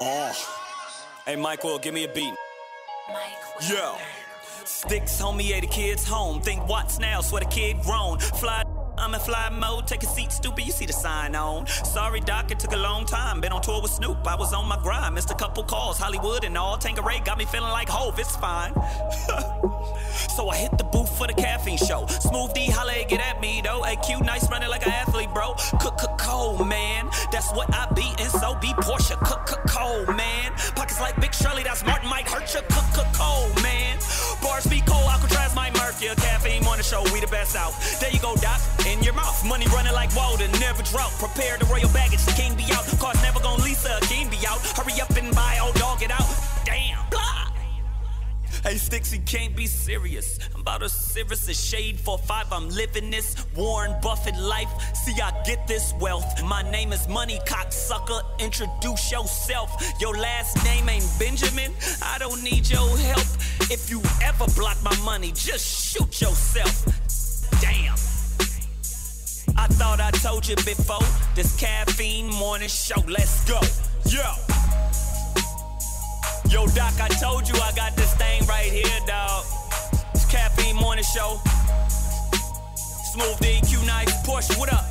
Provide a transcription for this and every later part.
Oh. Hey, Michael, give me a beat. Yeah. Sticks, homie, yeah, the kids home. Think what's now, swear the kid grown. Fly. I'm in fly mode, take a seat, stupid. You see the sign on. Sorry, Doc, it took a long time. Been on tour with Snoop, I was on my grind. Missed a couple calls, Hollywood and all. Tanqueray got me feeling like Hove, it's fine. so I hit the booth for the caffeine show. Smooth D, holla, get at me though. AQ, nice running like an athlete, bro. Cook, cook, cold, man. That's what I be, and so be Porsche. Cook, cook, cold, man. Pockets like Big Shirley, that's Martin might hurt you. Cook, cook, cold, man. Bars be cold, Alcatraz might murk. Caffeine the show, we the best out. There you go, Doc, in your mouth. Money running like water, never drought. Prepare the royal baggage, the king be out. Cars never gonna Lisa, king be out. Hurry up and buy, old dog, it out. Damn, blah. Hey, you can't be serious. I'm about as serious as Shade for five. I'm living this Warren Buffett life. See, I get this wealth. My name is Money Cocksucker. Introduce yourself. Your last name ain't Benjamin. I don't need your help. If you ever block my money, just shoot yourself. Damn. I thought I told you before. This caffeine morning show. Let's go. Yo. Yo, Doc, I told you I got this thing right here, dog. It's caffeine morning show. Smooth DQ nice. Porsche, what up?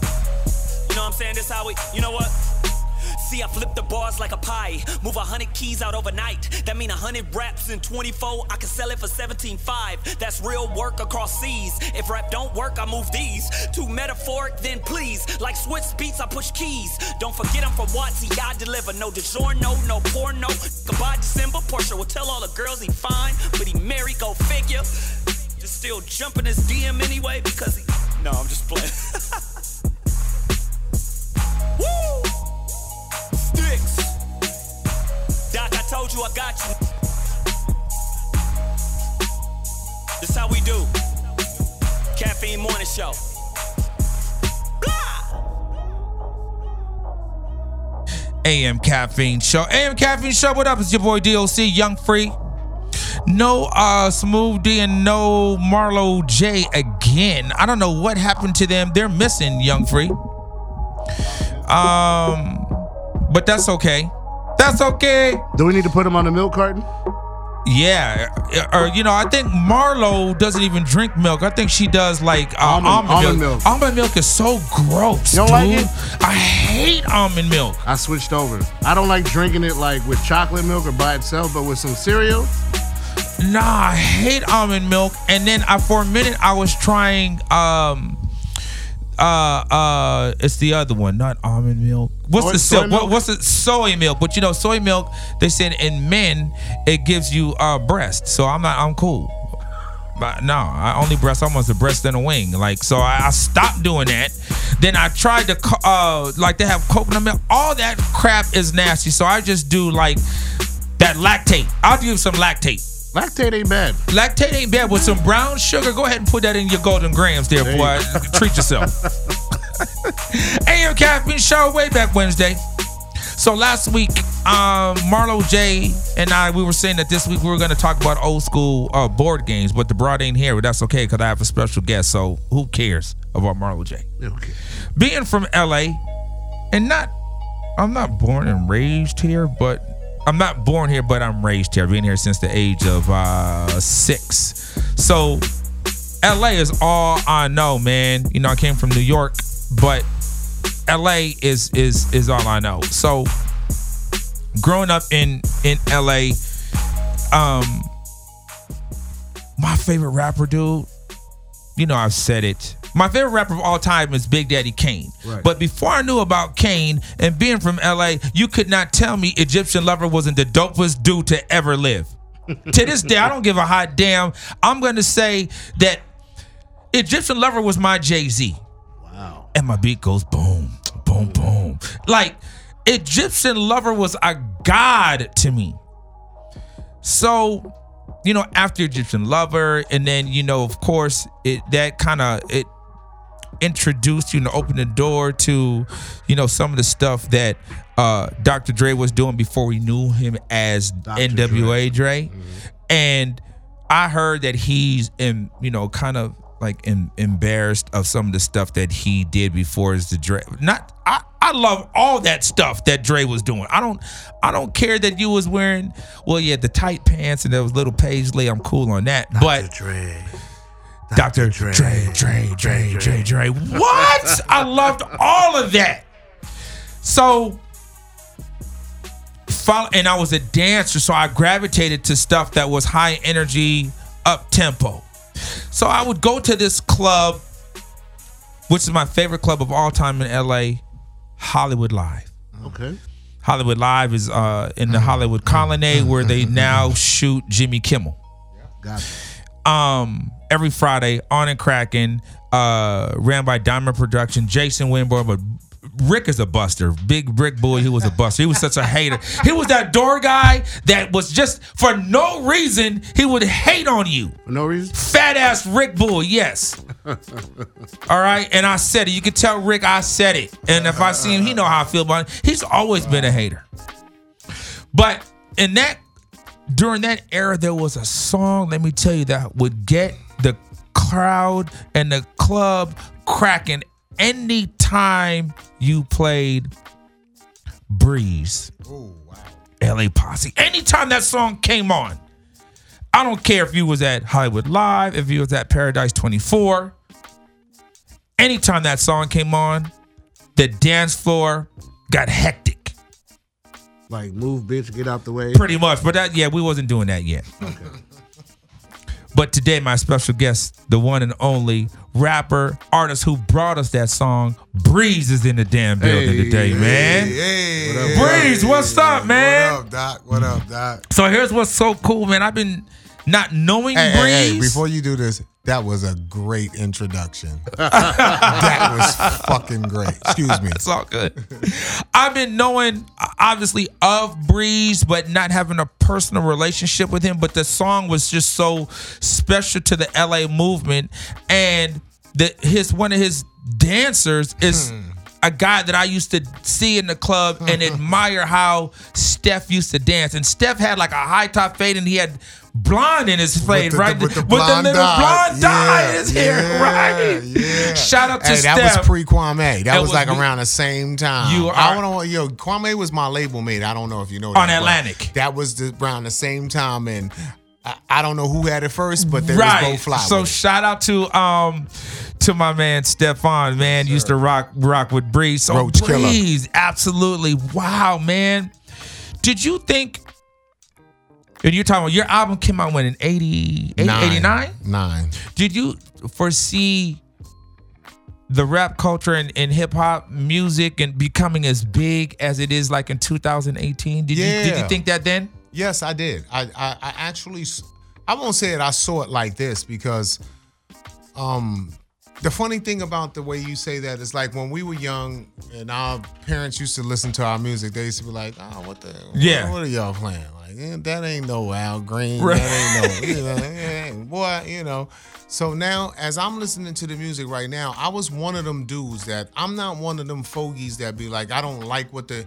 You know what I'm saying? This how we, you know what? See, I flip the bars like a pie. Move a hundred keys out overnight. That mean a hundred raps in 24. I can sell it for 17.5. That's real work across seas. If rap don't work, I move these. Too metaphoric, then please. Like Swizz Beatz, I push keys. Don't forget I'm from Watsy, I deliver. No DiGiorno, no porno. Goodbye December. Porsche will tell all the girls he fine, but he married, go figure. Just still jumping his DM anyway because he. No, I'm just playing. you I got you. This how we do. Caffeine morning show. AM Caffeine Show. AM Caffeine Show, what up? It's your boy DOC, Young Free. No uh Smooth D and no Marlo J again. I don't know what happened to them. They're missing Young Free. Um but that's okay. That's okay. Do we need to put him on the milk carton? Yeah, or you know, I think Marlo doesn't even drink milk. I think she does like uh, almond, Almond- almond milk. milk. Almond milk is so gross. You don't like dude. it? I hate almond milk. I switched over. I don't like drinking it like with chocolate milk or by itself, but with some cereal. Nah, I hate almond milk. And then I, for a minute, I was trying. Um, uh, uh, it's the other one, not almond milk. What's Oh, the soy what, milk? what's the soy milk? But you know, soy milk. They said in men it gives you uh breast. So I'm not. I'm cool. But no, I only breast almost a breast and a wing. Like so, I, I stopped doing that. Then I tried to uh like they have coconut milk. All that crap is nasty. So I just do like that Lactaid. I'll do some Lactaid. Lactaid ain't bad. Lactaid ain't bad with some brown sugar. Go ahead and put that in your Golden Grahams there, There boy. you Treat yourself. AM Caffeine Show way back Wednesday. So last week, um, Marlo J and I, we were saying that this week we were going to talk about old school uh, board games, but the broad ain't here. But that's okay because I have a special guest. So who cares about Marlo J? Okay. Being from LA, and not, I'm not born and raised here, but I'm not born here, but I'm raised here. I've been here since the age of uh, six. So LA is all I know, man. You know, I came from New York, but LA is is is all I know. So growing up in in LA, um my favorite rapper, dude, you know I've said it. My favorite rapper of all time is Big Daddy Kane. Right. But before I knew about Kane and being from LA, you could not tell me Egyptian Lover wasn't the dopest dude to ever live. to this day, I don't give a hot damn. I'm gonna say that Egyptian Lover was my Jay Z. Wow. And my beat goes boom, boom, boom. Like Egyptian Lover was a god to me. So, you know, after Egyptian Lover, and then you know, of course, it that kind of it introduced you know opened the door to you know some of the stuff that uh Dr. Dre was doing before we knew him as Dr. NWA Dre, and I heard that he's in you know kind of like em- embarrassed of some of the stuff that he did before as the Dre. Not I I love all that stuff that Dre was doing. I don't I don't care that you was wearing well, yeah, the tight pants and those little paisley. I'm cool on that. But Dre. Dr. Dre, Dre, Dre, Dre, Dre, Dre. What? I loved all of that. So, follow, and I was a dancer, so I gravitated to stuff that was high energy, up tempo. So I would go to this club, which is my favorite club of all time in LA, Hollywood Live. Okay. Hollywood Live is uh, in the Hollywood Colonnade where they now shoot Jimmy Kimmel Got it. um every Friday on and cracking, uh ran by Diamond Production, Jason Winborn, but Rick is a buster. Big Rick Boy, he was a buster. He was such a hater. He was that door guy that was just for no reason, he would hate on you. For no reason. Fat ass Rick Bull, yes. All right, and I said it. You can tell Rick I said it. And if I see him, he know how I feel about it. He's always been a hater. But in that during that era, there was a song, let me tell you, that would get the crowd and the club cracking anytime you played Breeze. LA Posse. Anytime that song came on, I don't care if you was at Hollywood Live, if you was at Paradise 24. Anytime that song came on, the dance floor got hectic. Like move, bitch, get out the way. Pretty much. But that yeah, we wasn't doing that yet. But today, my special guest, the one and only rapper, artist who brought us that song, Breeze is in the damn building Hey, today, man. Hey, What up, hey, Breeze, what's up, man? What up, Doc? What up, Doc? So here's what's so cool, man. I've been not knowing Hey, Breeze. hey, hey, before you do this, that was a great introduction. that was fucking great. Excuse me. It's all good. I've been knowing, obviously, of Breeze, but not having a personal relationship with him. But the song was just so special to the LA movement, and the his one of his dancers is. Hmm. A guy that I used to see in the club and admire how Steph used to dance. And Steph had like a high top fade and he had blonde in his fade, the- right? with the little blonde dye. blonde dye in Yeah, his hair, yeah, right? yeah. Shout out to Hey, Steph. that was pre Kwame. That, was, was like around the same time. You I are- don't know. Yo, Kwame was my label mate. I don't know if you know that. On Atlantic. That was the, around the same time, and I, I don't know who had it first, but they right. was both fly. so shout out to um to my man Stefan, man. Used to rock rock with Breeze. So Roach Killer. Absolutely. Wow, man. Did you think and you're talking about your album came out when in 80, 80 Nine. 89? Nine. Did you foresee the rap culture and, and hip hop music and becoming as big as it is like in 2018? Did you did you think that then? Yes, I did. I, I, I actually, I won't say it. I saw it like this because, um, the funny thing about the way you say that is like when we were young and our parents used to listen to our music, they used to be like, "Oh, what the? Yeah. What, what are y'all playing? Like eh, that ain't no Al Green. Right. That ain't no, you know, eh, boy, you know." So now, as I'm listening to the music right now, I was one of them dudes that I'm not one of them fogies that be like, I don't like what the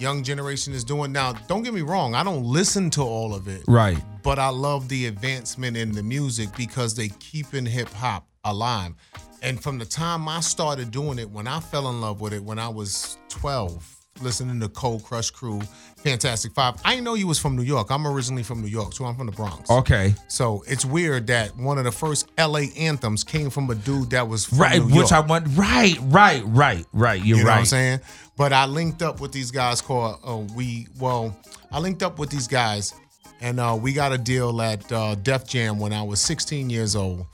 young generation is doing now. Don't get me wrong, I don't listen to all of it, Right. but I love the advancement in the music because they keeping hip hop alive. And from the time I started doing it, when I fell in love with it, when I was 12, listening to Cold Crush Crew, Fantastic Five, I didn't know you was from New York. I'm originally from New York, so I'm from the Bronx. Okay. So it's weird that one of the first LA anthems came from a dude that was from Right, New which York. I want. Right, right, right, right. You're You know right. what I'm saying? But I linked up with these guys called uh, we. Well, I linked up with these guys, and uh, we got a deal at uh, Def Jam when I was 16 years old.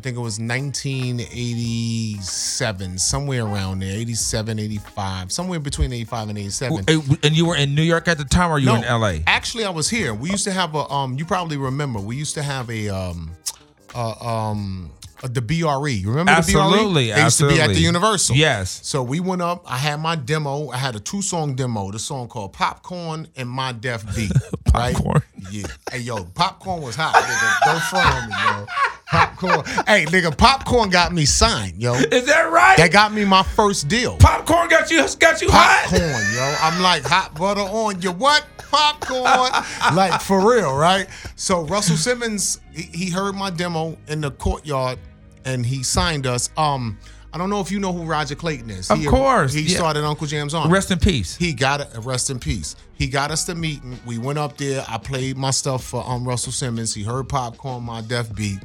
I think it was 1987, somewhere around there, 87, 85, somewhere between 85 and 87. And you were in New York at the time, or you were in LA? Actually, I was here. We used to have a um. You probably remember. We used to have a um, uh, um, the BRE. You remember Absolutely, the BRE? They used to be at the. Universal. Yes. So we went up. I had my demo. I had a two song demo. The song called Popcorn and My Deaf Beat. Popcorn. Right? Yeah. Hey yo, popcorn was hot. Don't front on me, yo. Popcorn. Hey, nigga, popcorn got me signed, yo. Is that right? That got me my first deal. Popcorn got you got you popcorn, hot. yo. I'm like hot butter on your what? Popcorn. like for real, right? So Russell Simmons, he, he heard my demo in the courtyard and he signed us. Um, I don't know if you know who Roger Clayton is. Of he, course, he yeah. started Uncle Jam's Army. Rest in peace. He got it. Rest in peace. He got us to meet. We went up there. I played my stuff for um, Russell Simmons. He heard popcorn, my deaf beat.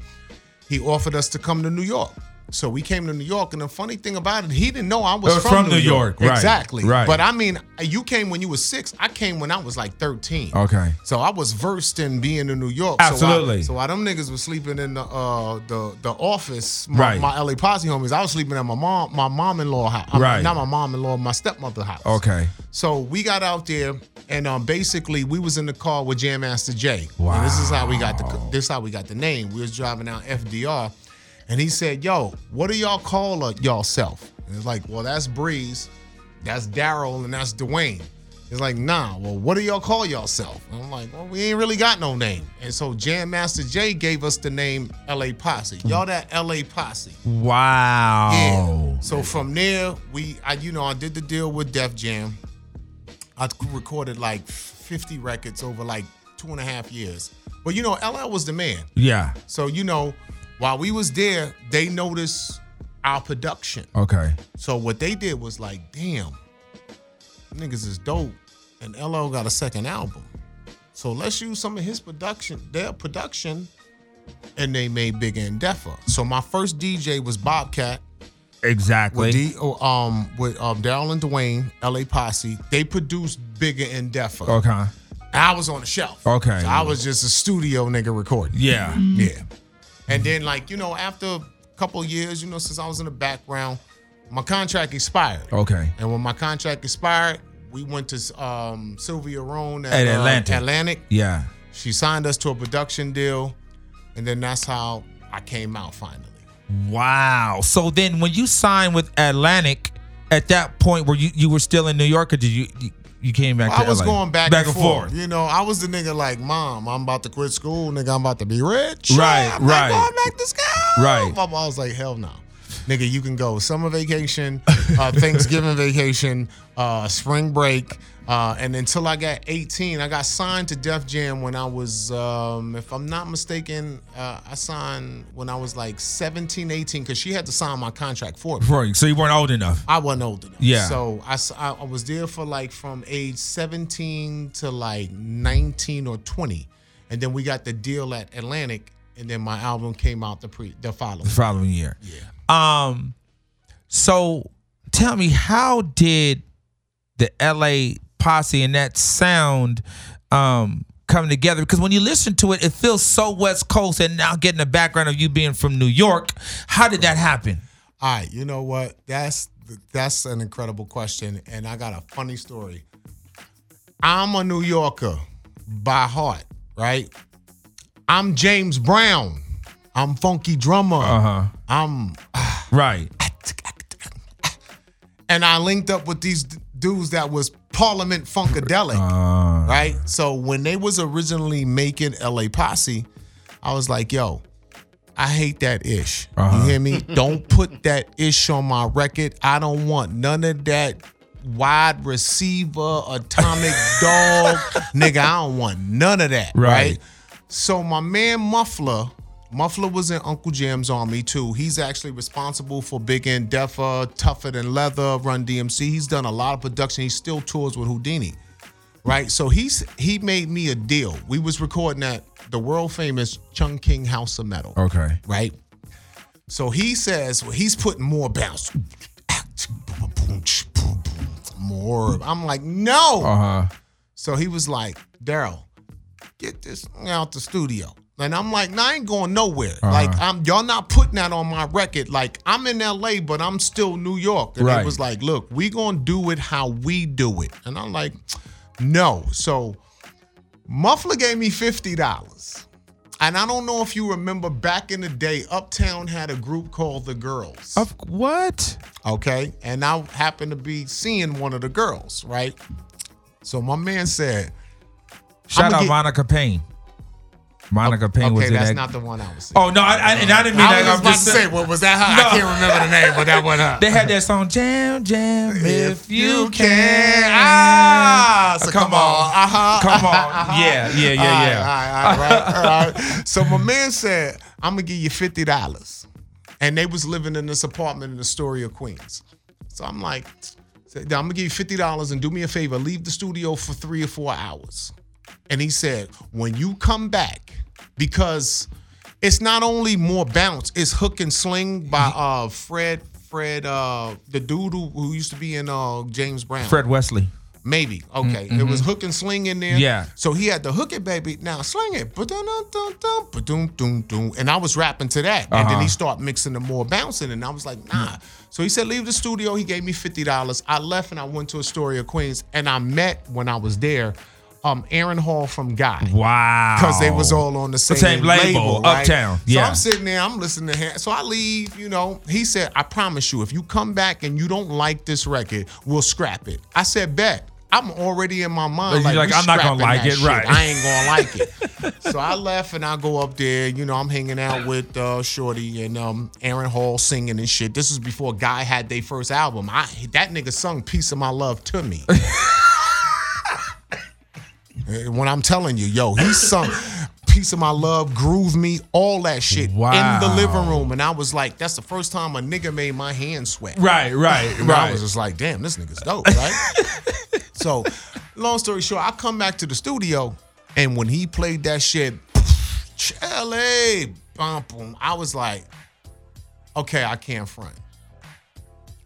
He offered us to come to New York. So we came to New York, and the funny thing about it, he didn't know I was, Uh, from, from New New York. York, right, Exactly. right. But I mean, you came when you was six. I came when I was like thirteen. Okay. So I was versed in being in New York. So I- Absolutely. So while them niggas was sleeping in the uh, the the office, my, Right. my LA posse homies, I was sleeping at my mom my mom in law house. I mean, Right. Not my mom in law, my stepmother house. Okay. So we got out there, and um, basically we was in the car with Jam Master Jay. And this is how we got the this is how we got the name. We was driving out FDR, and he said, "Yo, what do y'all call uh, y'all self?" And it's like, "Well, that's Breeze, that's Daryl, and that's Dwayne." It's like, nah. Well, what do y'all call yourself? And I'm like, well, we ain't really got no name. And so Jam Master Jay gave us the name LA Posse. Y'all that LA Posse. Wow. Yeah. So from there, we, I, you know, I did the deal with Def Jam. I recorded like 50 records over like two and a half years. But you know, LL was the man. Yeah. So you know, while we was there, they noticed our production. Okay. So what they did was like, damn, niggas is dope, and LL got a second album. So let's use some of his production, their production, and they made Bigger and Deffer. So my first DJ was Bobcat Exactly. with D, oh, um with um Daryl and Dwayne, LA Posse. They produced Bigger and Deffer. okay. I was on the shelf. Okay. So I was just a studio nigga recording. Yeah. Yeah. And then like, you know, after a couple years, you know, since I was in the background, my contract expired. Okay. And when my contract expired, we went to um, Sylvia Rhone at, At uh, Atlantic. Atlantic. Yeah. She signed us to a production deal, and then that's how I came out finally. Wow. So then when you signed with Atlantic, at that point were you you were still in New York or did you you, came back to I was LA? going back, and, forth. You know, I was the nigga like, Mom, I'm about to quit school. Nigga, I'm about to be rich. Right, I'm right. Not going back to school. Right. My Mom, I was like, hell no. Nigga, you can go summer vacation, uh, Thanksgiving vacation, uh, spring break. Uh, and until I got 18, I got signed to Def Jam when I was, um, if I'm not mistaken, uh, I signed when I was like 17, 18, because she had to sign my contract for me. Right. So you weren't old enough. I wasn't old enough. Yeah. So I, I was there for like from age 17 to like 19 or 20. And then we got the deal at Atlantic. And then my album came out the pre the following. the following year. Yeah. Um so tell me how did the LA posse and that sound um come together because when you listen to it it feels so west coast and now getting the background of you being from New York how did that happen All right, you know what? That's that's an incredible question, and I got a funny story. I'm a New Yorker by heart, right? I'm James Brown. I'm funky drummer. uh-huh I'm right and I linked up with these dudes that was Parliament Funkadelic, uh, right? So when they was originally making LA Posse, I was like, yo, I hate that ish. Uh-huh. You hear me? don't put that ish on my record. I don't want none of that wide receiver, atomic dog. Nigga, I don't want none of that. Right. right? So my man Muffler, Muffler was in Uncle Jam's army too. He's actually responsible for Bigger and Deffer, Tougher Than Leather, Run DMC. He's done a lot of production. He still tours with Whodini. Right? So he's he made me a deal. We was recording at the world famous Chung King House of Metal. okay Right? So he says well, he's putting more bounce. More. I'm like, no. uh-huh So he was like, Daryl, get this out the studio. And I'm like, nah, I ain't going nowhere. Uh-huh. Like, I'm y'all not putting that on my record. Like, I'm in LA, but I'm still New York. And Right. it was like, look, we gonna do it how we do it. And I'm like, no. So Muffler gave me $50. And I don't know if you remember back in the day, Uptown had a group called The Girls. of what Okay. And I happened to be seeing one of the girls, right? So my man said, shout out get- Monica Payne Monica Payne was okay, in that's that not the one I was saying. Oh no I, I, and I didn't mean I that was I'm about to just say, what was that? Her? No. I can't remember the name, but that one her. they had that song Jam Jam if you can Ah, so Uh, come, come on. on. Uh-huh. Come on. Yeah, yeah, yeah, yeah. All right, all right, all right, all right. So my man said, I'm gonna give you fifty dollars. and they was living in this apartment in Astoria, Queens. So I'm like, I'm gonna give you fifty dollars and do me a favor, leave the studio for three or four hours. And he said, when you come back, because it's not only more bounce, it's hook and sling by uh Fred Fred uh the dude who, who used to be in uh James Brown. Fred Wesley. Maybe. Okay. It was hook and sling in there. Mm-hmm. Yeah. So he had to hook it, baby. Now sling it. And I was rapping to that. And then Uh-huh. he started mixing the more bouncing. And I was like, nah. So he said, leave the studio. He gave me $50. I left and I went to Astoria, Queens. And I met when I was there, um, Aaron Hall from Guy. Wow. Because they was all on the same, same label, right? Uptown. So I'm sitting there, I'm listening to him. So I leave, you know. He said, I promise you, if you come back and you don't like this record, we'll scrap it. I said, bet. I'm already in my mind. You're like, I'm not gonna like it, shit. right. I ain't gonna like it. so I left and I go up there. You know, I'm hanging out with uh, Shorty and um, Aaron Hall singing and shit. This is before Guy had their first album. I that nigga sung "Piece of My Love" to me. Uh, when I'm telling you, yo, he sung "Piece of My Love," "Groove Me," all that shit in the living room, and I was like, that's the first time a nigga made my hands sweat. Right, right, And I was just like, damn, this nigga's dope, right? so, long story short, I come back to the studio, and when he played that shit, Chile, bum, boom, I was like, okay, I can't front.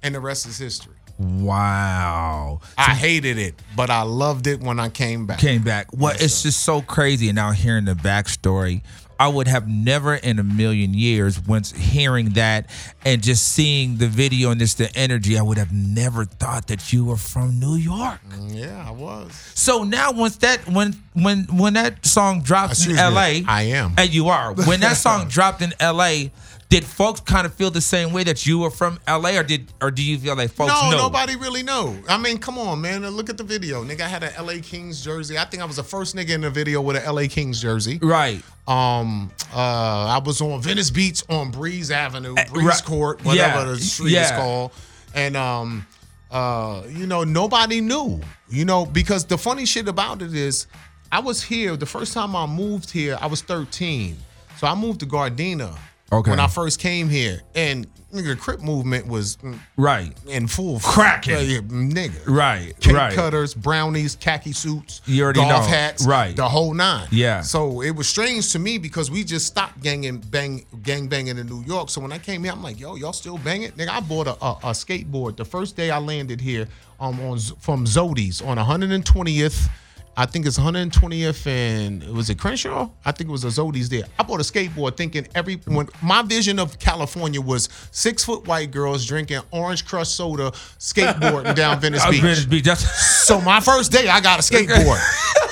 And the rest is history. Wow. I hated it, but I loved it when I came back. Came back. Well, Yes, it's sir. just so crazy. And now hearing the backstory, I would have never in a million years, once hearing that and just seeing the video and just the energy, I would have never thought that you were from New York. Mm, yeah, I was. So now once that when when when that song dropped Excuse in me, LA, I am. And you are. When that song dropped in LA, did folks kind of feel the same way that you were from LA or did or do you feel like folks no, know? nobody really know. I mean, come on, man. Look at the video. Nigga I had an LA Kings jersey. I think I was the first nigga in the video with an LA Kings jersey. Right. Um, uh, I was on Venice Beach on Breeze Avenue, Breeze Eh, right. Court, whatever Yeah, the street is called. And um, uh, you know, nobody knew. You know, because the funny shit about it is, I was here the first time I moved here. I was 13, so I moved to Gardena. Okay. When I first came here, and nigga, the Crip movement was mm, Right. in full Cracking. yeah, nigga. Right. Cake right. cutters, brownies, khaki suits, You already golf know. hats, Right. The whole nine. Yeah. So it was strange to me because we just stopped ganging, bang, gang banging in New York. So when I came here, I'm like, yo, y'all still banging? Nigga, I bought a, a, a skateboard the first day I landed here um, on from Zody's on 120th. I think it's 120th and was it Crenshaw? I think it was a Zody's there. I bought a skateboard thinking every when my vision of California was six foot white girls drinking orange crush soda, skateboarding down Venice Beach. Venice Beach. So my first day, I got a skateboard.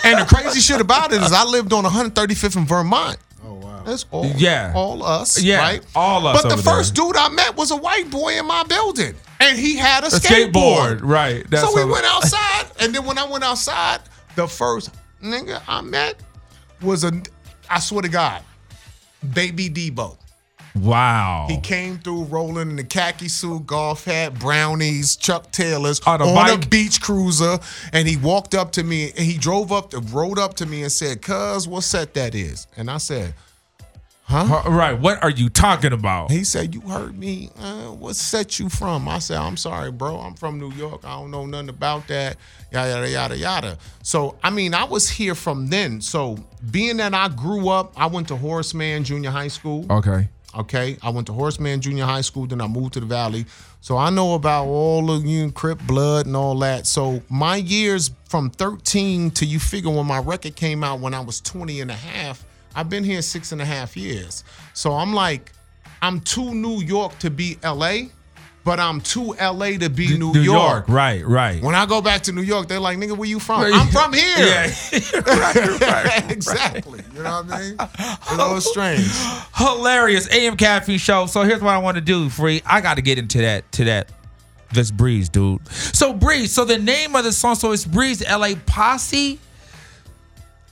and the crazy shit about it is I lived on 135th in Vermont. Oh wow. That's all Yeah. all us. Yeah, Right? all us But the over there. first dude I met was a white boy in my building. And he had a, a skateboard. skateboard. Right. That's so we went outside. And then when I went outside, the first nigga I met was a I swear to God, baby Debo. Wow. He came through rolling in the khaki suit, golf hat, brownies, Chuck Taylors On a a bike? beach cruiser, and he walked up to me and he drove up, to, rode up to me and said, "Cuz, what set that is?" And I said, Uh, right. What are you talking about? he said, "You heard me. Uh, what set you from?" I said, "I'm sorry, bro. I'm from New York. I don't know nothing about that. Yada yada yada yada." So I mean, I was here from then. So being that I grew up, I went to Horace Mann Junior High School. Okay. Okay, I went to Horace Mann Junior High School, then I moved to the Valley. So I know about all of you Crip blood and all that. So my years from 13 to you figure when my record came out when I was 20 and a half, I've been here six and a half years. So I'm like, I'm too New York to be LA, but I'm too LA to be New, York. Right. Right. When I go back to New York, they're like, nigga, where you from? Right. I'm from here. Yeah. right. Right. exactly. You know what I mean? Know, it's strange. hilarious AM caffeine show. So here's what I want to do, free. I got to get into that to that. This breeze, dude. So breeze. So the name of the song, so it's breeze. L.A. Posse.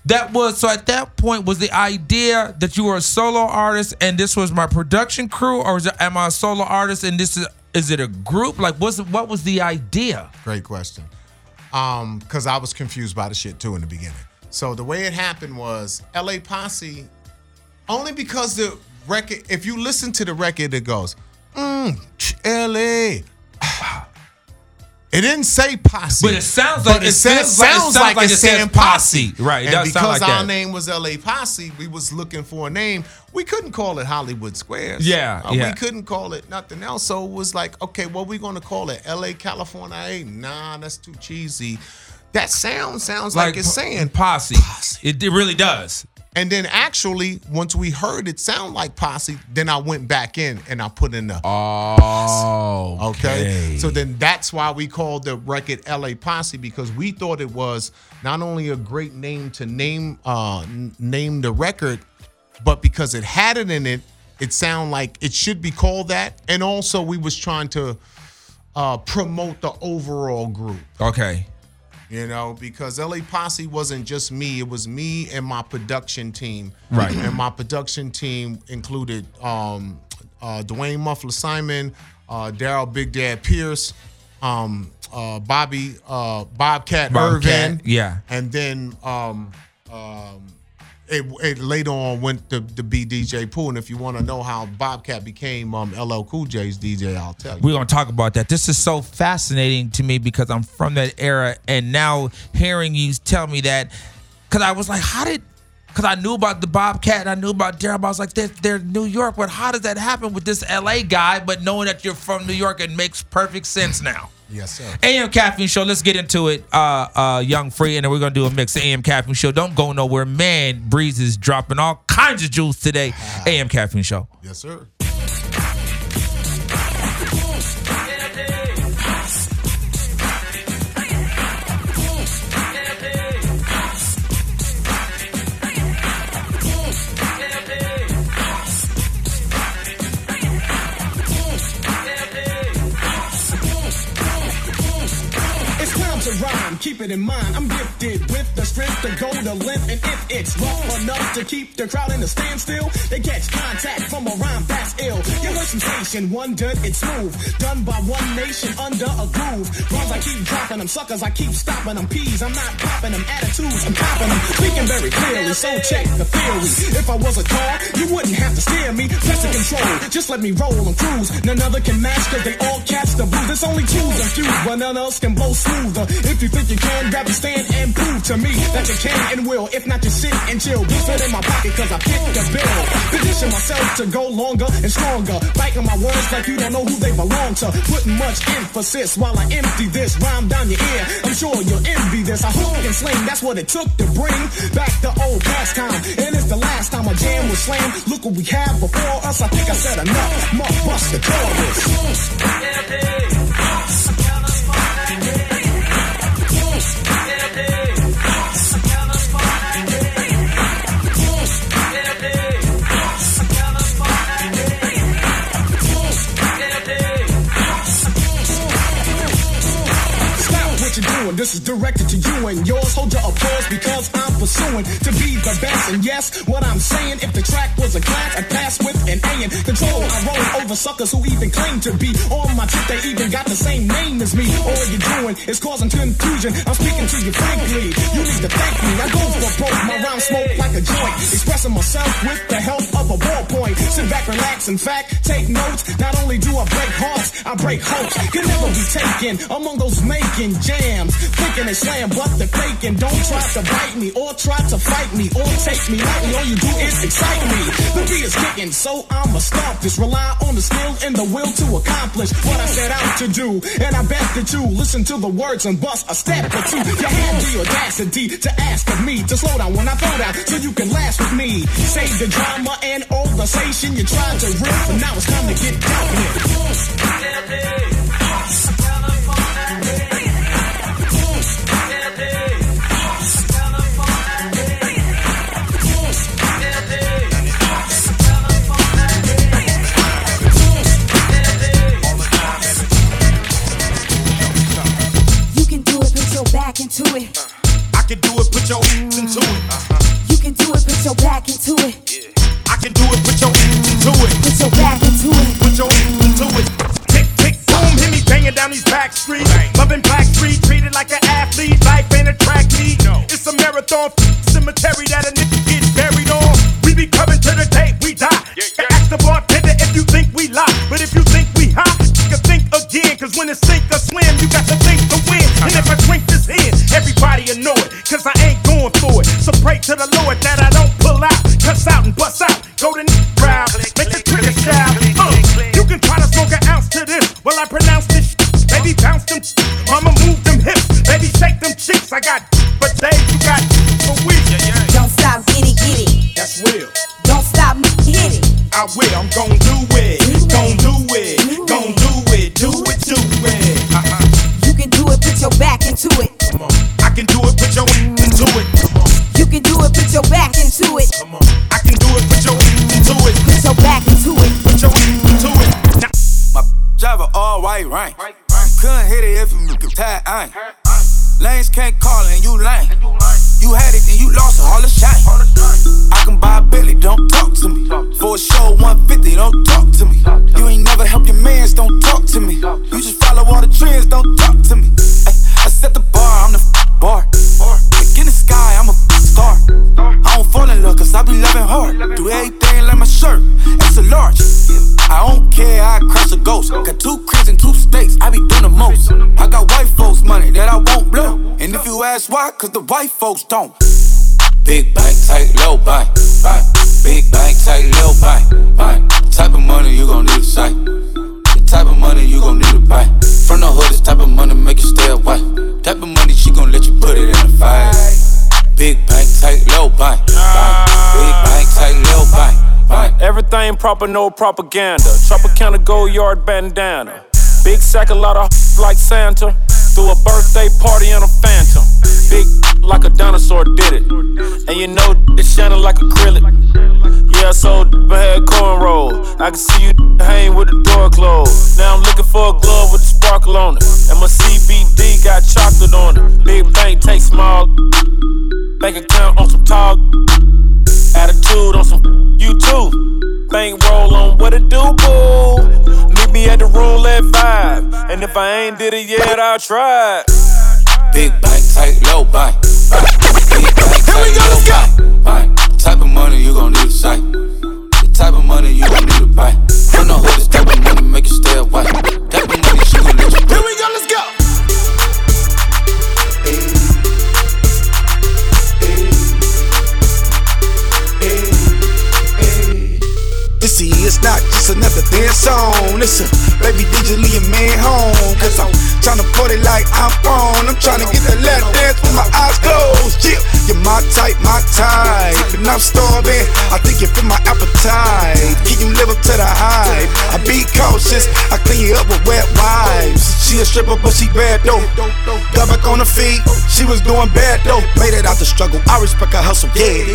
That was so. At that point, was the idea that you were a solo artist and this was my production crew, or is it, am I a solo artist and this is is it a group? Like, what's what was the idea? Great question. Um, because I was confused by the shit too in the beginning. So the way it happened was LA Posse, only because the record, if you listen to the record, it goes, mm, LA. It didn't say posse, but it sounds like it, sounds, sounds like, like, it's saying posse. posse. Right, and because like our that. name was LA Posse, we was looking for a name. We couldn't call it Hollywood Squares. Yeah, uh, yeah. We couldn't call it nothing else. So it was like, okay, what we gonna call it? LA California? Hey, nah, that's too cheesy. That sound sounds like, like it's saying posse. posse. It, it really does. And then actually, once we heard it sound like posse, then I went back in and I put in the oh, okay. okay. So then that's why we called the record LA Posse because we thought it was not only a great name to name uh name the record, but because it had it in it, it sounded like it should be called that. And also we was trying to uh promote the overall group. Okay you know, because LA Posse wasn't just me; it was me and my production team. Right. And my production team included um, uh, Dwayne Muffler Simon, uh, Daryl Big Dad Pierce, um, uh, Bobby uh, Bobcat, Bobcat Irvin, yeah, and then um, um it, it, later on went to, to be DJ Pooh. And if you want to know how Bobcat became um, LL Cool J's DJ, I'll tell you. We're going to talk about that. This is so fascinating to me because I'm from that era. And now hearing you tell me that, because I was like, how did, because I knew about the Bobcat and I knew about Daryl. I was like, they're, they're New York, but how does that happen with this LA guy? But knowing that you're from New York, it makes perfect sense now. Yes, sir. AM Caffeine Show. Let's get into it. Uh, uh, Young Free, and then we're gonna do a mix of AM Caffeine Show. Don't go nowhere, man. Breeze is dropping all kinds of jewels today. AM Caffeine Show. Yes, sir. Keep it in mind, I'm gifted with the strength to go the length. And if it's rough enough to keep the crowd in a standstill, they catch contact from a rhyme that's ill. You heard sensation, wondered it's smooth. Done by one nation under a groove. Rhymes I keep dropping them, suckers I keep stopping them. Peas, I'm not popping them. Attitudes, I'm popping them. Speaking very clearly, so check the theory. If I was a car, you wouldn't have to steer me. Press the control, just let me roll and cruise. None other can match, cause they all catch the blues. There's only two and few, but none else can blow smoother. If you think think you can, grab a stand and prove to me that you can and will. If not, just sit and chill. Fit in my pocket cause I fit the bill. Position myself to go longer and stronger. Biting my words like you don't know who they belong to. Putting much emphasis while I empty this rhyme down your ear. I'm sure you'll envy this. I hook and sling, that's what it took to bring back the old past time. And it's the last time a jam was slammed. Look what we have before us. I think I said enough. Must bust the chorus. This is directed to you and yours. Hold your applause because I'm pursuing to be the best. And yes, what I'm saying, if the track was a class, I'd pass with an A in control. I roll over suckers who even claim to be on my tip. They even got the same name as me. All you're doing is causing confusion. I'm speaking to you frankly. You need to thank me. I go for broke. My rhyme smoke like a joint. Expressing myself with the help of a ballpoint. Sit back, relax. In fact, take notes. Not only do I break hearts, I break hopes. Can never be taken among those making jams. Thinking they slam, but they're faking. Don't try to bite me or try to fight me or take me lightly. All you do is excite me. The beat is kicking, so I'ma stop this. Rely on the skill and the will to accomplish what I set out to do. And I bet that you listen to the words and bust a step or two. You have the audacity to ask of me to slow down when I throw down so you can last with me. Save the drama and all the station you tried to rip, but now it's time to get down with. Ask why, cause the white folks don't. Big bank, take low bank, bank. Big bank, take low bank, bank. Type of money you gon' need a sight. The type of money you gon' need to buy. From the hood, this type of money make you stay away. Type of money she gon' let you put it in a fight. Big bank, take low bank, bank. Big bank, take low bank, bank. Everything proper, no propaganda. Tropicana gold yard bandana. Big sack, a lot of like Santa. Threw a birthday party in a phantom. Big like a dinosaur did it. And you know it's shining like acrylic. Yeah, so I had cornrow. I can see you hang with the door closed. Now I'm looking for a glove with a sparkle on it. And my CBD got chocolate on it. Big bank, take small. Bank account on some tall. Attitude on some you too. Bank roll on what it do, boo. Meet me at the room at five. And if I ain't did it yet, I'll try. Big bank, tight, low bank. bank. Big bank, tight, low bank. bank. Type of money you gon' need a sight. The type of money you gon' need to buy. From the hood, this type of money make you stay away. Type of money she gon' let you Here we go, let's go. This is not just another dance song. It's a baby digitally a man home. Cause I'm trying tryna party like I'm on. I'm tryna get that lap dance with my eyes closed. Yeah, you're my type, my type. And I'm starving. I think you feel my appetite. Can you live up to the hype? I be cautious. I clean you up with wet wipes. She a stripper, but she bad though. Got back on her feet. She was doing bad though. Made it out the struggle. I respect her hustle, yeah.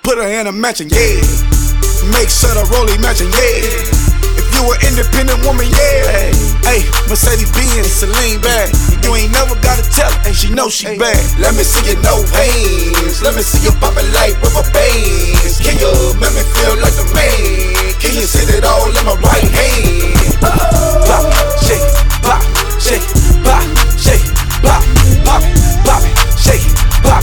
Put her in a mansion, yeah. Make sure the rollie matching, yeah. If you an independent woman, yeah. Hey, Mercedes Benz, Celine bag. You ain't never gotta tell her, and she know she bad. Let me see your no hands. Let me see you poppin' like rubber bands. Can you make me feel like a man? Can you sit it all in my right hand? Pop, shake, pop, shake, pop, shake, pop, pop, pop, shake, pop,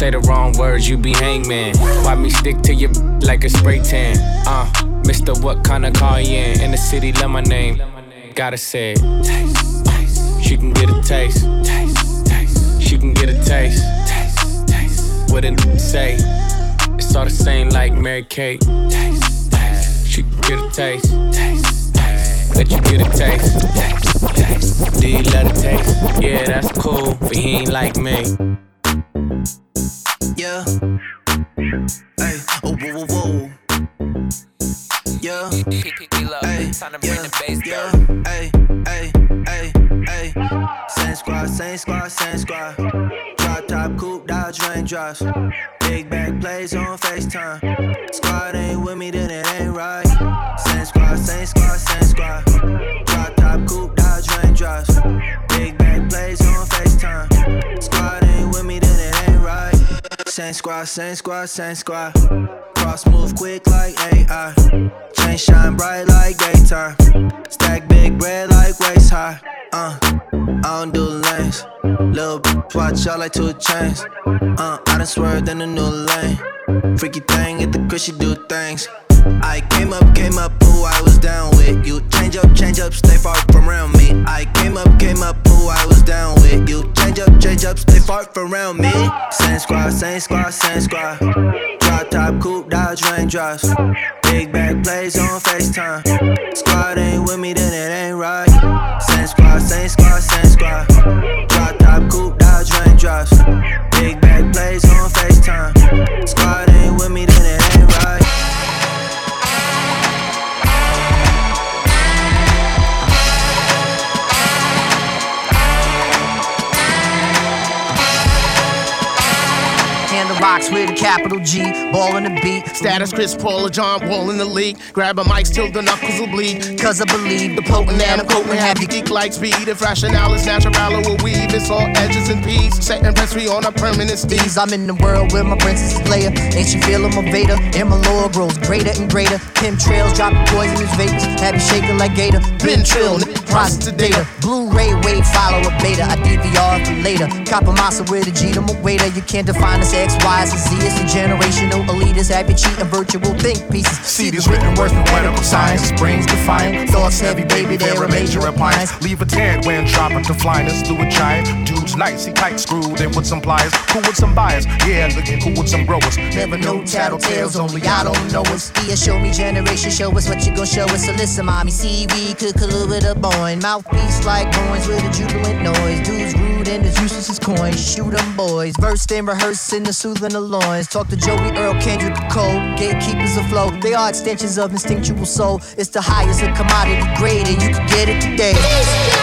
Say the wrong words, you be hangman. Why me stick to your like a spray tan? Uh, Mister, what kind of car you in? In the city, love my name. Gotta say it. Taste, taste. She can get a taste. Taste, taste. She can get a taste. Taste, taste. What it say? It's all the same like Mary Kate. Taste, taste. She can get a taste. Taste, taste. Let you get a taste. Taste, taste. Do you let it taste? Yeah, that's cool, but he ain't like me. Yeah. Hey, oh, whoa, whoa, whoa. Yeah. Hey, yeah, yeah. Hey, hey, hey, hey. Same squad, same squad, same squad. Drop top, coupe, dodge raindrops. Big back plays on FaceTime. Squad ain't with me, then it ain't right. Same squad, same squad, same squad. Same squad, same squad, same squad. Cross move quick like AI. Chain shine bright like daytime. Stack big bread like waist high. Uh, I don't do lanes. Little bitch, watch out like two chains. Uh, I done swerved in a new lane. Freaky thing at the she do things. I came up, came up, who I was down with. You change up, change up, stay far from around me. I came up, came up, who I was down with. You change up, change up, stay far from around me. Same squad, same squad, same squad. Drop top, coupe, dodge, raindrops. Big bag plays on FaceTime. Squad ain't with me, then it ain't right. Same squad, same squad, same squad. Drop top, coupe, dodge, raindrops. Big bag plays on FaceTime. Squad ain't with me, then it ain't right. Rocks with a capital G, ball in the beat. Status Chris Paul or John Wall in the league. Grab a mic till the knuckles will bleed. Cause I believe The potent and I'm have you geek like speed. If rationale is natural, will weave. It's all edges and peas. Setting press me on a permanent steez. I'm in the world where my princess is Leia. Ain't she feeling my Vader? And my lore grows greater and greater. Pim trails dropping poisonous vapors. Have you shaking like Gator? Been trill, process to data. Blu-ray wave follow a beta. I DVR for later. Copper massa with a G to my waiter. You can't define us X, Y, and Z. It's a generational elitist. Happy cheating virtual think pieces. See these written words from medical science. Brains defiant. Thoughts heavy, baby, they're a major appliance. Leave a tad when dropping to flyness through a giant. Dude's nice, he tight screwed in with some pliers. Cool with some buyers. Yeah, looking cool with some growers. Never know tattletales, only I don't know us. Yeah, show me generation, show us what you gon' show us. So listen, mommy, see we cook a with a of bone. Mouthpiece like coins with a jubilant noise. Dudes rude and as useless as coins. Shoot 'em boys. Versed in the soothing of loins. Talk to Joey Earl, Kendrick Cole. Gatekeepers flow. They are extensions of instinctual soul. It's the highest of commodity grade, and you can get it today.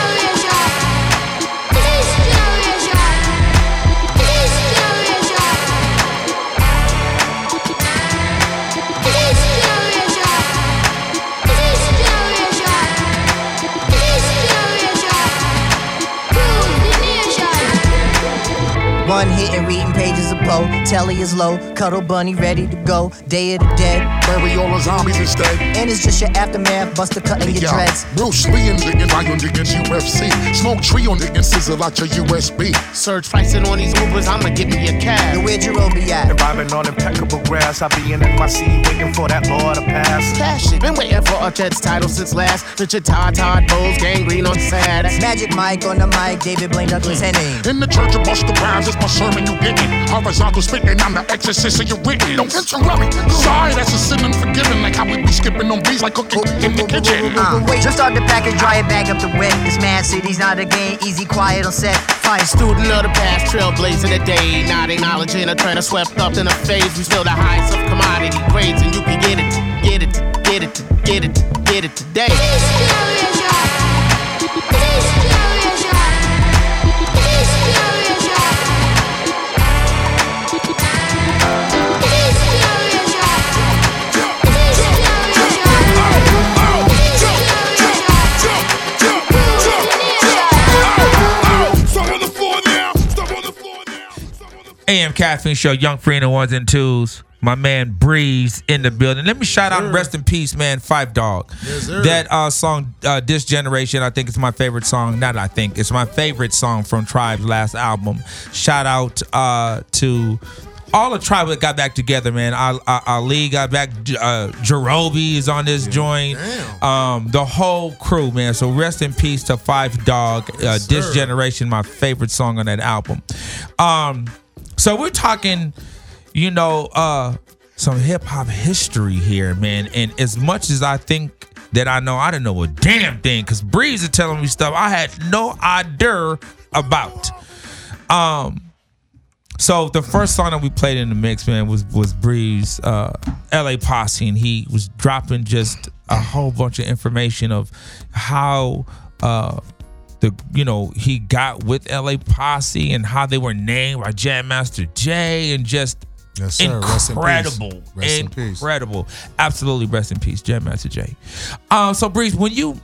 One hit and reading pages of Poe. Telly is low. Cuddle bunny ready to go. Day of the dead. Bury all the zombies instead. And it's just your aftermath. Buster cutting your Yo, dreads. Bruce Lee and digging Ryan against UFC. Smoke tree on digging sizzle out your USB. Search pricing on these Ubers, I'ma give me a cab. Yo, where Jerome be at? If on impeccable grass, I be in my seat waiting for that law to pass. Cash it. Been waiting for a Jets title since last. Richard Todd, Todd Bowles, gangrene on sad. Magic Mike on the mic. David Blaine Douglas Henning. In the church of Busta Rhymes, it's my sermon you getting. Horizontal spitting, I'm the exorcist of your witness. Don't interrupt me. Sorry, that's a sin unforgiven. Like how we be skipping on beats like cooking in the kitchen. Uh, just start the package, dry it, bag up the wet. This mad city's not a game, easy, quiet on set. Fine student of the past, trailblazing the day. Not acknowledging a trend swept up in a phase. We still the highest of commodity grades, and you can get it, get it, get it, get it, get it today. AM Caffeine Show, Young Free and the Ones and Twos. My man Breeze in the building. Let me shout out, rest in peace, man, Phife Dawg. Yes, sir. that uh, song, uh, This Generation, I think it's my favorite song. Not I think, it's my favorite song from Tribe's last album. Shout out uh, to all the tribe that got back together, man. Ali, got back. Uh, Jarobi is on this joint. Um, the whole crew, man. So rest in peace to Phife Dawg. Uh, this generation, my favorite song on that album. Um, so we're talking, you know, uh, some hip hop history here, man. And as much as I think that I know, I didn't know a damn thing because Breeze is telling me stuff I had no idea about. Um, so the first song that we played in the mix, man, was was Breeze, uh, L.A. Posse, and he was dropping just a whole bunch of information of how uh, the you know he got with L.A. Posse and how they were named by Jam Master Jay, and just Yes. Rest in peace. incredible, in incredible, absolutely rest in peace, Jam Master Jay. Uh, so Breeze, when you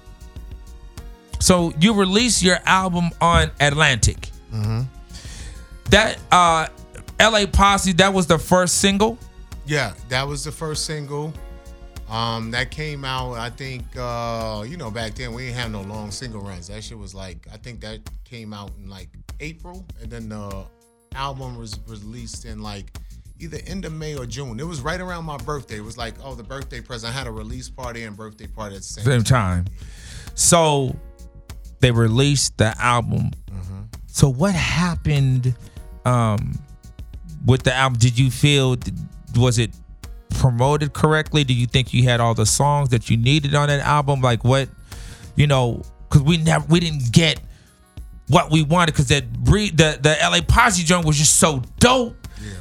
so you release your album on Atlantic Mm-hmm. that uh LA Posse, that was the first single. Yeah, that was the first single. Um, that came out, I think, uh, you know, back then we didn't have no long single runs. That shit was like, I think that came out in like April, and then the album was released in like either end of May or June. It was right around my birthday. It was like, oh, the birthday present. I had a release party and birthday party at the same, Same time. So they released the album. Mm-hmm. So what happened um, with the album? Did you feel was it promoted correctly? Do you think you had all the songs that you needed on that album? Like what, you know, because we never we didn't get what we wanted because that re, the the LA Posse joint was just so dope. Yeah.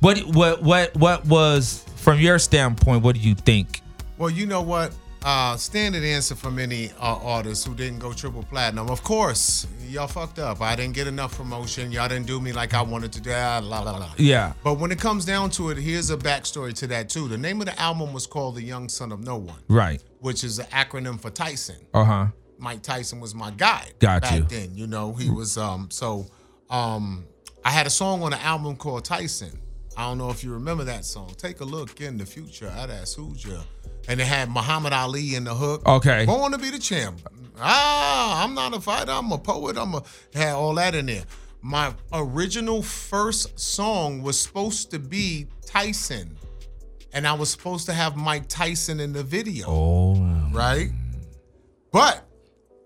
What what what what was from your standpoint? What do you think? Well, you know what? Uh, standard answer from any uh, artists who didn't go triple platinum. Of course, y'all fucked up. I didn't get enough promotion. Y'all didn't do me like I wanted to do. Ah, La la la. Yeah. But when it comes down to it, here's a backstory to that too. The name of the album was called "The Young Son of No One," Right. which is an acronym for Tyson. Uh huh. Mike Tyson was my guy Got back you. then. You know, he was um so um I had a song on the album called Tyson. I don't know if you remember that song. Take a look in the future. I'd ask who's ya. And it had Muhammad Ali in the hook. Okay. Born to be the champ. Ah, I'm not a fighter. I'm a poet. I'm a had all that in there. My original first song was supposed to be Tyson. And I was supposed to have Mike Tyson in the video. Oh. Right? But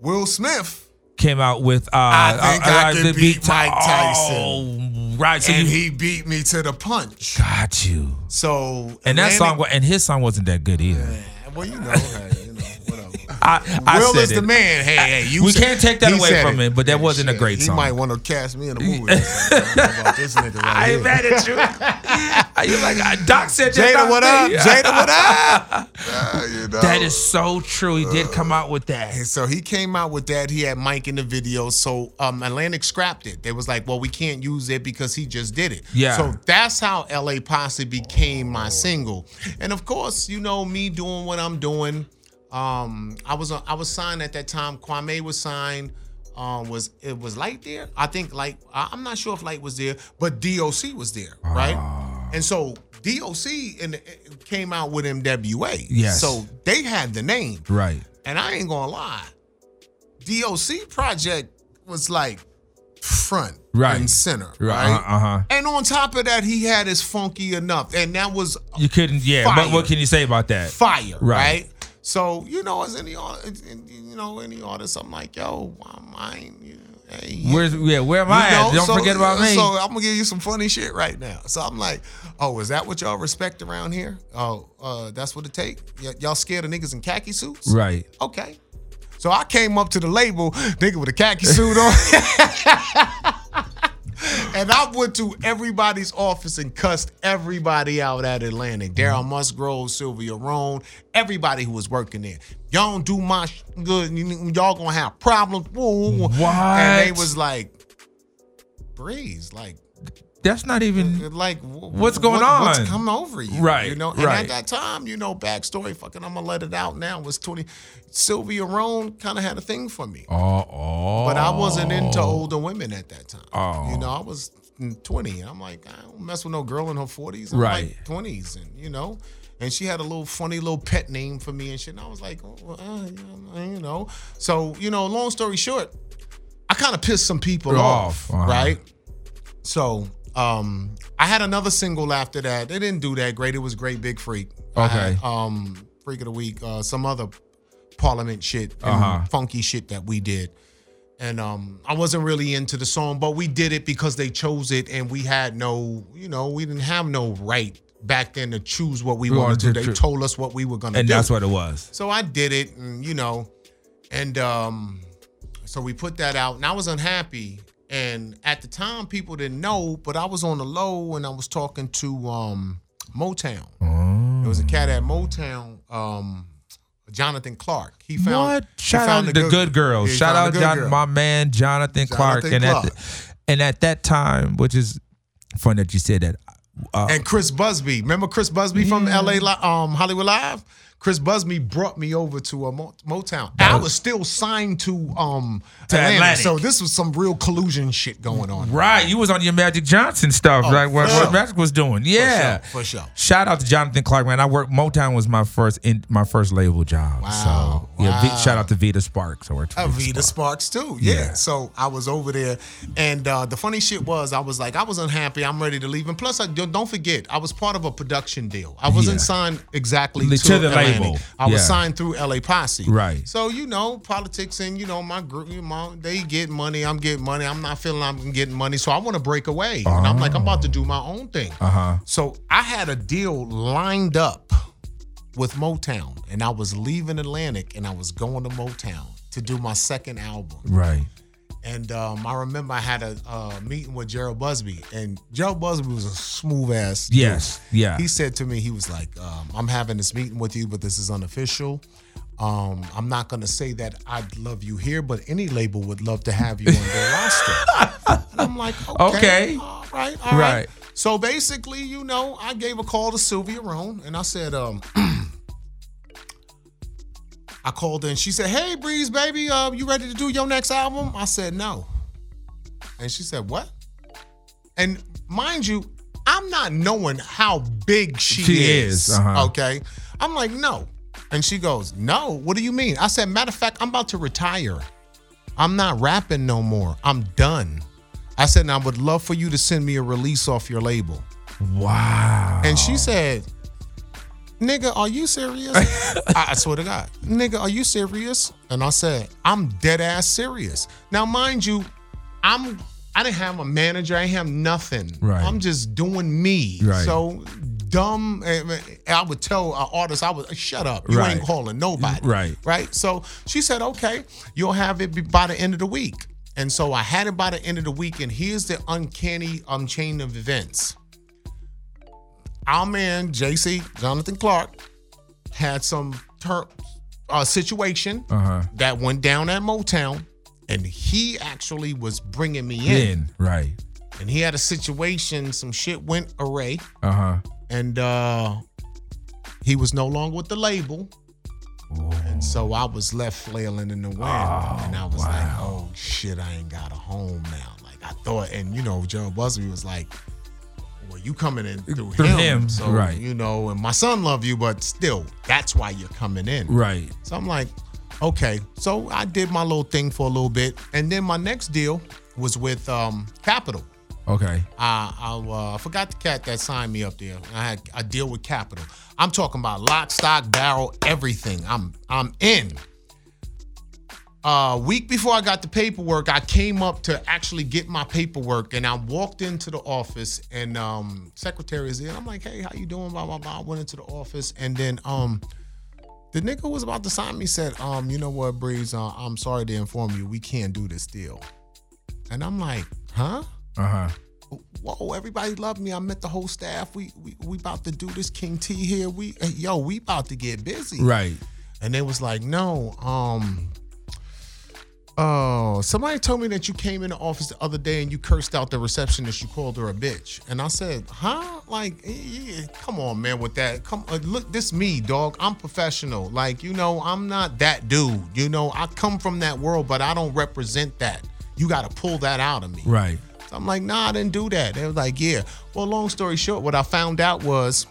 Will Smith Came out with uh I think I uh, could beat beat- Mike Tyson. Oh, right. So and you he beat me to the punch. got you. So And that song and his song wasn't that good either. well, you know, I, I Will said is the it. man. Hey, hey, you we said- can't take that away from him, but that wasn't a Shit, great he song. might want to cast me in a movie. or. I don't know about this nigga right I ain't mad at you. You like uh, Doc said? Jada, what up? Jada, what up? Uh, you know. That is so true. He did come out with that. So he came out with that. He had Mike in the video. So um, Atlantic scrapped it. They was like, well, we can't use it because he just did it. Yeah. So that's how LA Posse became my single. And of course, you know, me doing what I'm doing. Um, I was I was signed at that time. Kwame was signed. Um, was it was Light there? I think Light. I- I'm not sure if Light was there, but DOC was there, right? Ah. And so DOC in the, came out with NWA. Yes. So they had the name. Right. And I ain't gonna lie, DOC project was like front Right. and center, Right, right? uh-huh. And on top of that, he had his funky enough, and that was You couldn't. Yeah. Fire. What, what can you say about that? fire, Right. right? So you know, as any artist, you know, any artist, I'm like, yo, I ain't. You know, hey, Where's yeah? Where am I you know, at? Don't so- forget about me. So I'm gonna give you some funny shit right now. So I'm like, oh, is that what y'all respect around here? Oh, uh, that's what it take. Y- y'all scared of niggas in khaki suits? right. Okay. So I came up to the label, nigga with a khaki suit on. and I went to everybody's office and cussed everybody out at Atlantic. Mm-hmm. Daryl Musgrove, Sylvia Rhone, everybody who was working there. Y'all don't do my sh- good. Y'all gonna have problems. What? And they was like, Breeze, like, That's not even. like What's going what- What's on? coming over you? Right, You know, and right. at that time, you know, backstory, fucking, I'm gonna let it out now. Was 20. Sylvia Rhone kind of had a thing for me, Oh, oh. but I wasn't into older women at that time. Oh. You know, I was 20. I'm like, I don't mess with no girl in her 40s. I'm Right. like 20s, and you know. And she had a little funny little pet name for me and shit. And I was like, oh, uh, yeah, you know. So, you know, long story short, I kind of pissed some people Off, off, uh-huh. right? So, um, I had another single after that. They didn't do that great. It was Great Big Freak. Okay. had, um, Freak of the Week, uh, some other Parliament shit and Uh-huh. funky shit that we did. And um, I wasn't really into the song, but we did it because they chose it, and we had no, you know, we didn't have no right back then to choose what we We wanted to. wanted to They tr- told us what we were gonna And do. And that's what it was. So I did it, and you know, and um, so we put that out, and I was unhappy. And at the time, people didn't know, but I was on the low, and I was talking to um Motown. There was a cat at Motown, um, Jonathan Clark. He found what? Shout found out the good, girls. yeah, Shout out good John, girl. my man Jonathan, Clark. Jonathan And at the, and at that time, which is funny that you said that. Uh, and Chris Busby. Remember Chris Busby from LA um Hollywood Live? Chris Busby brought me over to a Mo- Motown. I was still signed to um To Atlantic, Atlantic. so this was some real collusion shit going on. Right, you was on your Magic Johnson stuff, Oh, like what, for what sure. Magic was doing. Yeah, for sure. Shout out to Jonathan Clark, man. I worked Motown was my first in my first label job. Wow, So yeah, V- shout out to Vita Sparks. I worked. for Uh, Vita Vita Sparks. Sparks too. Yeah. Yeah. So I was over there, and uh, the funny shit was, I was like, I was unhappy. I'm ready to leave, and plus, I don't forget, I was part of a production deal. I wasn't Yeah. signed exactly To to, the Atlantic. I was Yeah. signed through LA Posse. Right. So you know, politics and you know my group, you know, they get money. I'm getting money. I'm not feeling I'm getting money, so I want to break away. And I'm like, I'm about to do my own thing. Uh huh. So I had a deal lined up with Motown, and I was leaving Atlantic, and I was going to Motown to do my second album. Right. And um, I remember I had a uh, meeting with Jheryl Busby, and Jheryl Busby was a smooth ass. dude. Yes. Yeah. He said to me, he was like, um, "I'm having this meeting with you, but this is unofficial. Um, I'm not gonna say that I'd love you here, but any label would love to have you on their roster." And I'm like, "Okay, Okay. all right, all right." Right. So basically, you know, I gave a call to Sylvia Rhone, and I said, um, I called her and she said, "Hey, Breeze, baby, uh, you ready to do your next album?" I said, "No," and she said, "What?" And mind you, I'm not knowing how big she, She is. is, uh-huh. Okay, I'm like, "No," and she goes, "No, what do you mean?" I said, "Matter of fact, I'm about to retire. I'm not rapping no more. I'm done." I said, and I would love for you to send me a release off your label. Wow. And she said, Nigga, are you serious? I, I swear to God. Nigga, are you serious? And I said, I'm dead ass serious. Now, mind you, I'm I didn't have a manager, I didn't have nothing. Right. I'm just doing me. Right. So dumb. eh, I would tell an artist, I would shut up. You Right. ain't calling nobody. Right. Right. So she said, okay, you'll have it by the end of the week. And so I had it by the end of the week. And here's the uncanny um, chain of events. Our man, JC, Jonathan Clark, had some ter- uh, situation Uh huh. that went down at Motown. And he actually was bringing me in. In. Right. And he had a situation, some shit went array. Uh huh. And uh he was no longer with the label. And so I was left flailing in the wind. and I was like, oh shit, I ain't got a home now. Like I thought, and you know, Joe Busby was like, you coming in through, Through him. him, So right. you know, and my son love you, but still, that's why you're coming in. Right. So I'm like, okay. So I did my little thing for a little bit. And then my next deal was with um Capitol. Okay. I I, uh, forgot the cat that signed me up there. I had I deal with Capitol. I'm talking about lock, stock, barrel, everything. I'm I'm in. A week before I got the paperwork, I came up to actually get my paperwork, and I walked into the office, and um, secretary is there. I'm like, "Hey, how you doing?" Blah blah blah. I went into the office, and then um, the nigga who was about to sign me said, "Um, you know what, Breeze? Uh, I'm sorry to inform you, we can't do this deal." And I'm like, "Huh?" Uh huh. whoa, everybody loved me. I met the whole staff. We we we about to do this King T here. We yo, we about to get busy. Right. And they was like, no, um, oh, somebody told me that you came in the office the other day and you cursed out the receptionist. You called her a bitch. And I said, huh? Like, yeah, come on, man, with that. Come, uh, look, this me, dog. I'm professional. Like, you know, I'm not that dude. You know, I come from that world, but I don't represent that. You got to pull that out of me. Right. So I'm like, nah, I didn't do that. They was like, yeah. Well, long story short, what I found out was,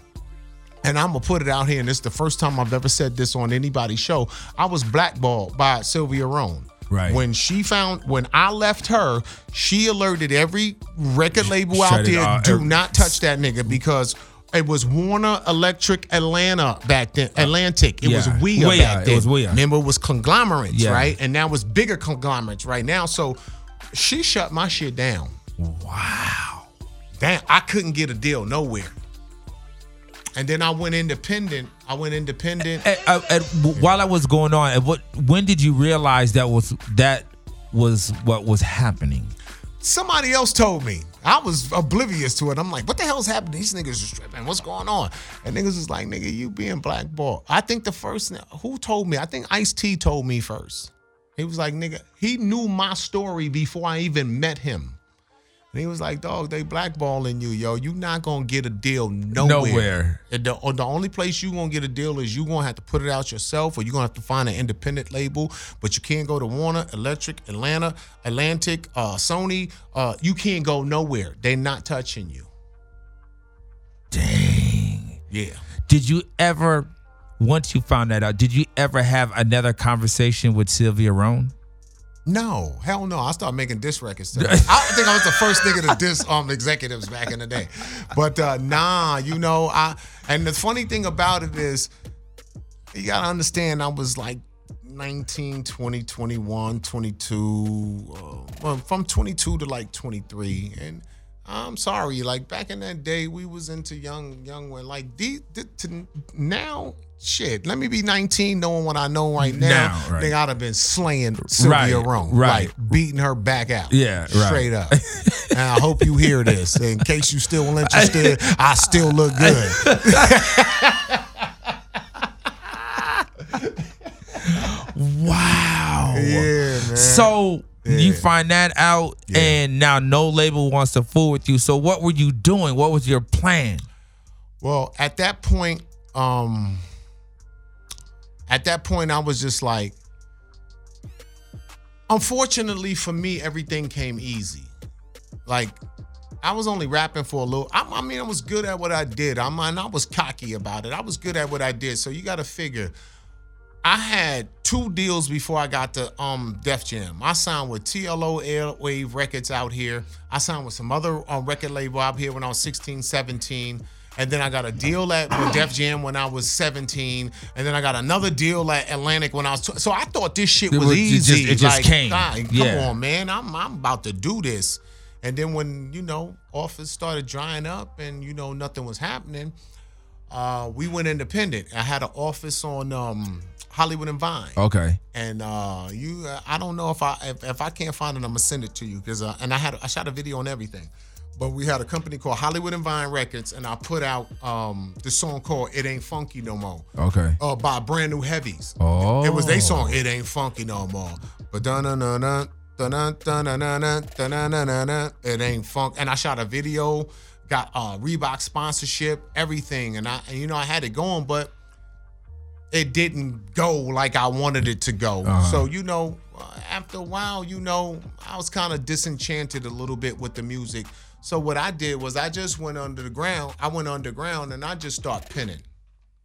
and I'm gonna put it out here, and it's the first time I've ever said this on anybody's show. I was blackballed by Sylvia Rhone. Right. When she found, when I left her, she alerted every record label Shut out there, do not touch that nigga because it was Warner Elektra Atlanta back then. Uh, Atlantic. It was Yeah. WEA, WEA, back it then. was WEA. Remember, it was conglomerates, Yeah. right? And now it's bigger conglomerates right now. So she shut my shit down. Wow. Damn, I couldn't get a deal nowhere. And then I went independent. I went independent. And, uh, and while that was going on, and what when did you realize that was that was what was happening? Somebody else told me. I was oblivious to it. I'm like, what the hell's happening? These niggas are stripping. What's going on? And niggas was like, nigga, you being blackballed. I think the first who told me, I think Ice T told me first. He was like, nigga, he knew my story before I even met him. And he was like, dog, they blackballing you, yo. You not gonna get a deal nowhere. Nowhere. And the, the only place you gonna get a deal is you gonna have to put it out yourself, or you gonna have to find an independent label. But you can't go to Warner, Elektra, Atlanta, Atlantic, uh, Sony. Uh, you can't go nowhere. They're not touching you. Dang. Yeah. Did you ever, once you found that out, did you ever have another conversation with Sylvia Rhone? No, hell no. I started making diss records. I think I was the first nigga to diss um executives back in the day. But uh nah, you know, I and the funny thing about it is you gotta understand I was like 19, 20, 21, 22, uh, well, from 22 to like 23. And I'm sorry, like back in that day, we was into young, young when like the, the to now, shit. Let me be 19, knowing what I know right now. Now, right. They I'd have been slaying Sylvia Right, Rhone, right. like beating her back out. Yeah, right. straight up. and I hope you hear this. In case you still interested, I still look good. Wow. Yeah, man. So you find that out, and now no label wants to fool with you. So what were you doing? What was your plan? Well, at that point, um, at that point, I was just like, unfortunately for me, everything came easy. Like, I was only rapping for a little. I, I mean, I was good at what I did. I'm, and I was cocky about it. I was good at what I did. So you got to figure. I had two deals before I got to um Def Jam. I signed with TLO Airwave Records out here. I signed with some other uh, record label out here when I was 16, 17. And then I got a deal at with Def Jam when I was 17. And then I got another deal at Atlantic when I was. Tw- so I thought this shit It was was- it just- easy. it just like, came. God, come Yeah. on, man. I'm I'm about to do this. And then when you know office started drying up and you know nothing was happening, uh, we went independent. I had an office on um, Hollywood and Vine. Okay. And uh, you, uh, I don't know if I if, if I can't find it, I'm gonna send it to you because uh, and I had I shot a video on everything. But we had a company called Hollywood and Vine Records, and I put out um, this song called "It Ain't Funky No More." Okay. Uh, by Brand New Heavies. Oh. It was their song. It ain't funky no more. But dun dun dun dun dun dun dun dun dun dun dun dun dun. It ain't funk. And I shot a video, got uh Reebok sponsorship, everything, and I and you know I had it going, but it didn't go like I wanted it to go. Uh-huh. So you know, uh, after a while, you know, I was kind of disenchanted a little bit with the music. So what I did was I just went under the ground. I went underground and I just start pinning.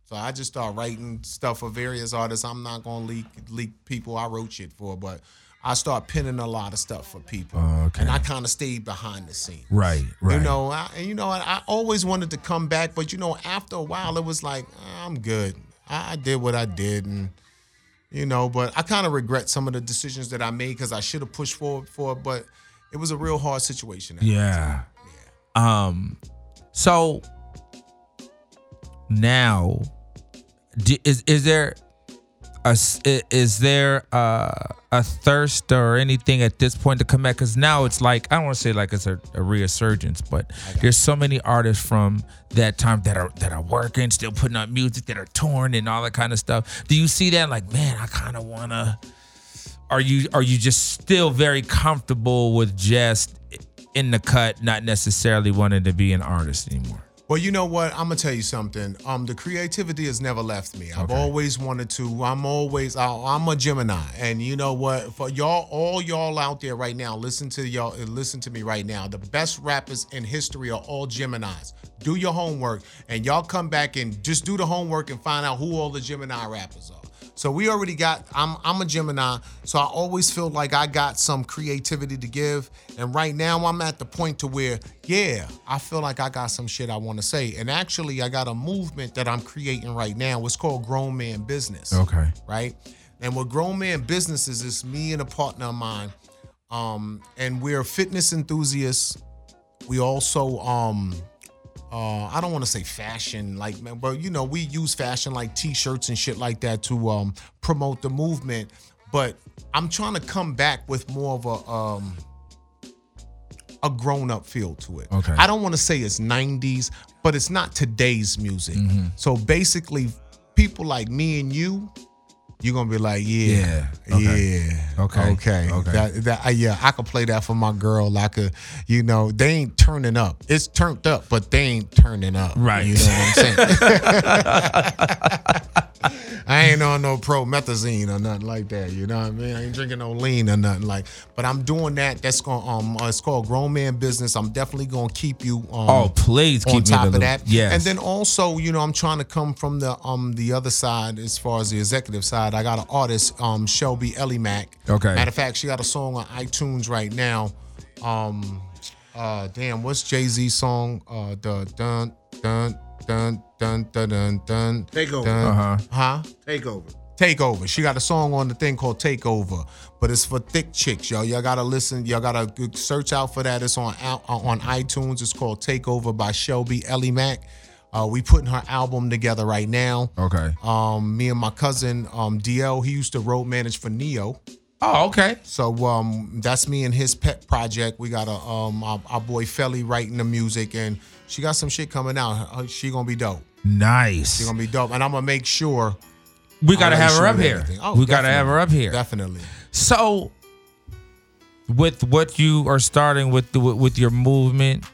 So I just start writing stuff for various artists. I'm not gonna leak leak people I wrote shit for, but I start pinning a lot of stuff for people, and I kind of stayed behind the scene. Right. Right. You know, I, and you know, I, I always wanted to come back, but you know, after a while, it was like "Ah, I'm good. I, did what I did, and you know, but I kind of regret some of the decisions that I made because I should have pushed forward for it, but it was a real hard situation. Yeah. Um. So now, d- is is there a is there uh, a thirst or anything at this point to come back? Because now it's like I don't want to say like it's a, a resurgence, but there's so many artists from that time that are that are working, still putting out music, that are touring and all that kind of stuff. Do you see that? Like, man, I kind of wanna. Are you are you just still very comfortable with just in the cut, not necessarily wanting to be an artist anymore? Well, you know what? I'm gonna tell you something. Um, the creativity has never left me. I've always wanted to. I'm always. I, I'm a Gemini, and you know what? For y'all, all y'all out there right now, listen to y'all. Listen to me right now. The best rappers in history are all Geminis. Do your homework, and y'all come back and just do the homework and find out who all the Gemini rappers are. So we already got. I'm I'm a Gemini, so I always feel like I got some creativity to give. And right now I'm at the point to where, yeah, I feel like I got some shit I want to say. And actually, I got a movement that I'm creating right now. It's called Grown Man Business. Okay. Right. And what Grown Man Business is, is me and a partner of mine, um, and we're fitness enthusiasts. We also um uh, I don't want to say fashion like man, but you know, we use fashion like t-shirts and shit like that to um promote the movement. But I'm trying to come back with more of a um a grown-up feel to it. Okay. I don't want to say it's 90s, but it's not today's music. So basically, people like me and you you're gonna be like, yeah, Yeah, okay. yeah, Okay, okay, okay. That, that, yeah, I could play that for my girl. I could, you know, they ain't turning up. It's turned up, but they ain't turning up. Right. You know what I'm saying? I ain't on no promethazine or nothing like that. You know what I mean? I ain't drinking no lean or nothing like. But I'm doing that. That's going. Um, uh, it's called grown man business. I'm definitely gonna keep you. Um, Oh, please on keep in top of that. Yeah. And then also, you know, I'm trying to come from the um the other side as far as the executive side. I got an artist, um, Shelby Ellie Mack. Okay. Matter of fact, she got a song on iTunes right now. Um, uh, damn, what's Jay Z song? Uh, the dun dun dun dun dun dun dun. Takeover. dun- Uh-huh. Huh? Takeover. Takeover. She got a song on the thing called Takeover, but it's for thick chicks, yo. Y'all gotta listen. Y'all gotta search out for that. It's on on iTunes. It's called Takeover by Shelby Ellie Mack. Uh, we putting her album together right now. Okay. Um, me and my cousin um, DL, he used to road manage for Ne-Yo. Oh, okay. So um, that's me and his pet project. We got a um, our, our boy Felly writing the music, and she got some shit coming out. She gonna be dope. Nice. She gonna be dope, and I'm gonna make sure We gotta have her up here. Oh, we gotta have her up here. Definitely. So, with what you are starting with the, with your movement,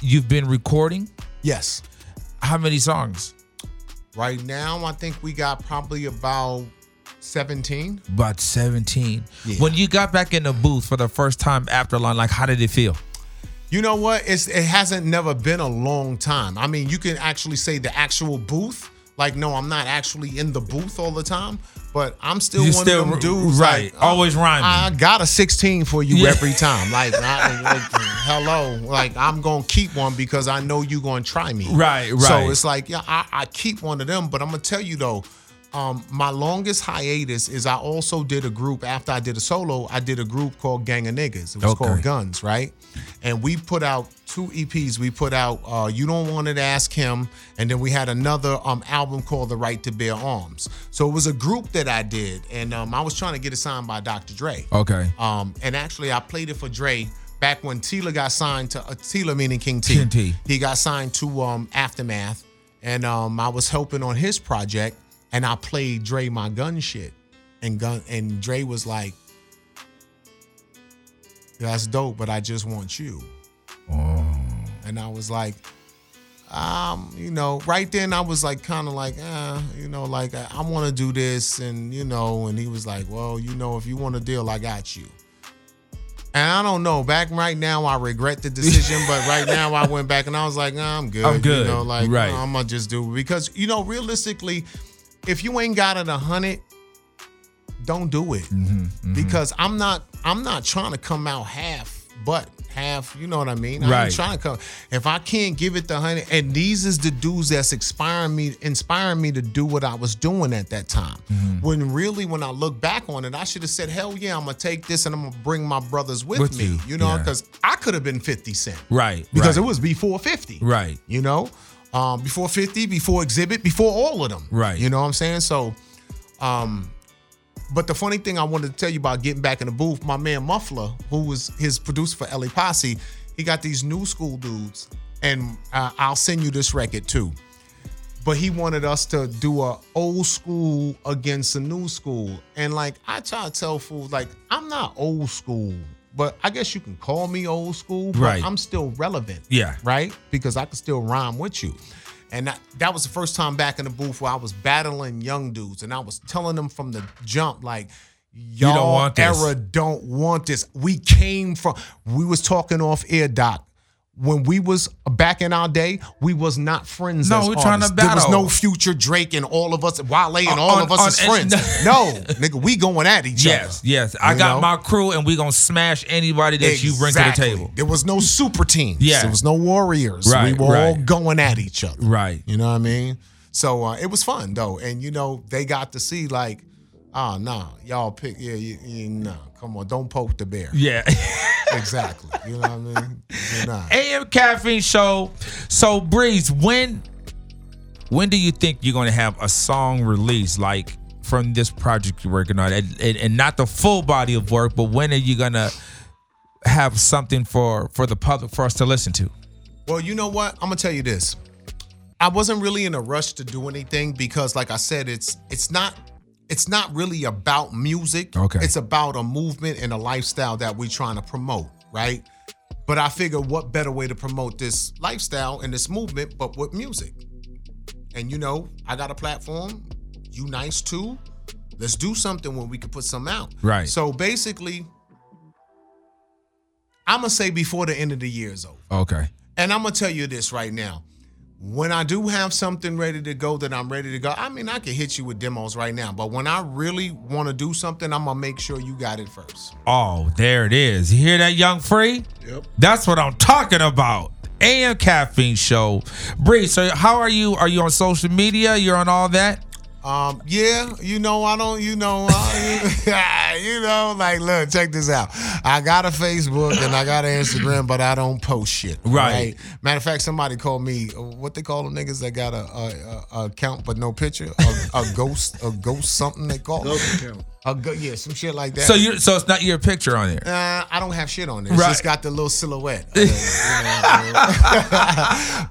you've been recording. Yes. How many songs? Right now, I think we got probably about 17. About seventeen. Yeah. When you got back in the booth for the first time after line, like how did it feel? You know what? It's it hasn't never been a long time. I mean, you can actually say the actual booth. Like, no, I'm not actually in the booth all the time, but I'm still You one still of them dudes. right, like, always rhyming. I got a 16 for you Yeah. every time. Like, I, like, hello, like I'm gonna keep one because I know you gonna try me. Right, right. So it's like, yeah, I, I keep one of them, but I'm gonna tell you though. Um, my longest hiatus is I also did a group after I did a solo. I did a group called Gang of Niggas. It was Okay. called Guns, right? And we put out two EPs. We put out uh, You Don't Want to Ask Him, and then we had another um, album called The Right to Bear Arms. So it was a group that I did, and um, I was trying to get it signed by Dr. Dre. Okay. Um, and actually, I played it for Dre back when Tila got signed to uh, Tila, meaning King T. King T. He got signed to um, Aftermath, and um, I was helping on his project, and I played Dre my gun shit, and gun and Dre was like, "That's dope, but I just want you." And I was like, um, you know, right then I was like, kind of like, uh, you know, like I, I want to do this, and you know, and he was like, well, you know, if you want a deal, I got you. And I don't know. Back right now, I regret the decision, but right now, I went back and I was like, nah, I'm good. I'm good. You know, like Right. I'm gonna just do it because you know, realistically, if you ain't got it a hundred, don't do it Mm-hmm, because I'm not I'm not trying to come out half, but half. You know what I mean? I'm Right. trying to come. If I can't give it the hundred, and these is the dudes that's inspiring me, inspiring me to do what I was doing at that time. Mm-hmm. When really, when I look back on it, I should have said, "Hell yeah, I'm gonna take this and I'm gonna bring my brothers with, With me." you, You, know, yeah. because I could have been 50 Cent, Right. Because right. it was before 50, Right. You know, um, before 50, before Xzibit, before all of them, Right. You know what I'm saying? So, um, but the funny thing I wanted to tell you about getting back in the booth, my man Muffla, who was his producer for LA Posse, he got these new school dudes, and uh, I'll send you this record too. But he wanted us to do a old school against a new school, and like I try to tell fools, like I'm not old school, but I guess you can call me old school, but Right. I'm still relevant Yeah. right? Because I can still rhyme with you. And that, that was the first time back in the booth where I was battling young dudes and I was telling them from the jump, like, y'all don't want this. era don't want this. We came from, we was talking off air, Doc. When we was back in our day, we was not friends. No, as we're trying to artists. There was no future Drake and all of us, Wale and all On- of us on- as friends. no, nigga, we going at each Yes, other. yes. Yes. I got know? my crew, and we gonna smash anybody that you bring to the table. There was no super teams. Yeah. There was no warriors. Right, We were all going at each other. Right. You know what I mean? So uh, it was fun though, and you know they got to see like, ah, nah, y'all pick, yeah, you, you, nah, come on, don't poke the bear. Yeah. exactly. You know what I mean? Not. AM Caffeine Show. So Breeze, when when do you think you're gonna have a song released like from this project you're working on, and, and, and not the full body of work, but when are you gonna have something for for the public for us to listen to? Well, you know what? I'm gonna tell you this. I wasn't really in a rush to do anything because, like I said, it's it's not it's not really about music. Okay. It's about a movement and a lifestyle that we're trying to promote, right? But I figure what better way to promote this lifestyle and this movement but with music. And you know, I got a platform, you nice too. Let's do something when we can put something out. Right. So basically, I'm gonna say before the end of the year is over. Okay. And I'm gonna tell you this right now. When I do have something ready to go that I'm ready to go, I mean I can hit you with demos right now. But when I really want to do something, I'm gonna make sure you got it first. Oh, there it is. You hear that, Young Free? Yep. That's what I'm talking about. AM Caffeine Show. Bree, so how are you? Are you on social media? You're on all that? Um, yeah, you know, I don't, you know, uh, you know, like, look, check this out. I got a Facebook and I got an Instagram, but I don't post shit. Right. Matter of fact, somebody called me, uh, what they call them niggas that got a, a, a account but no picture, a, a ghost, a ghost something they call Ghost account. Go- yeah, some shit like that. So you so it's not your picture on there. Uh, I don't have shit on there. It's Right. just got the little silhouette. You know,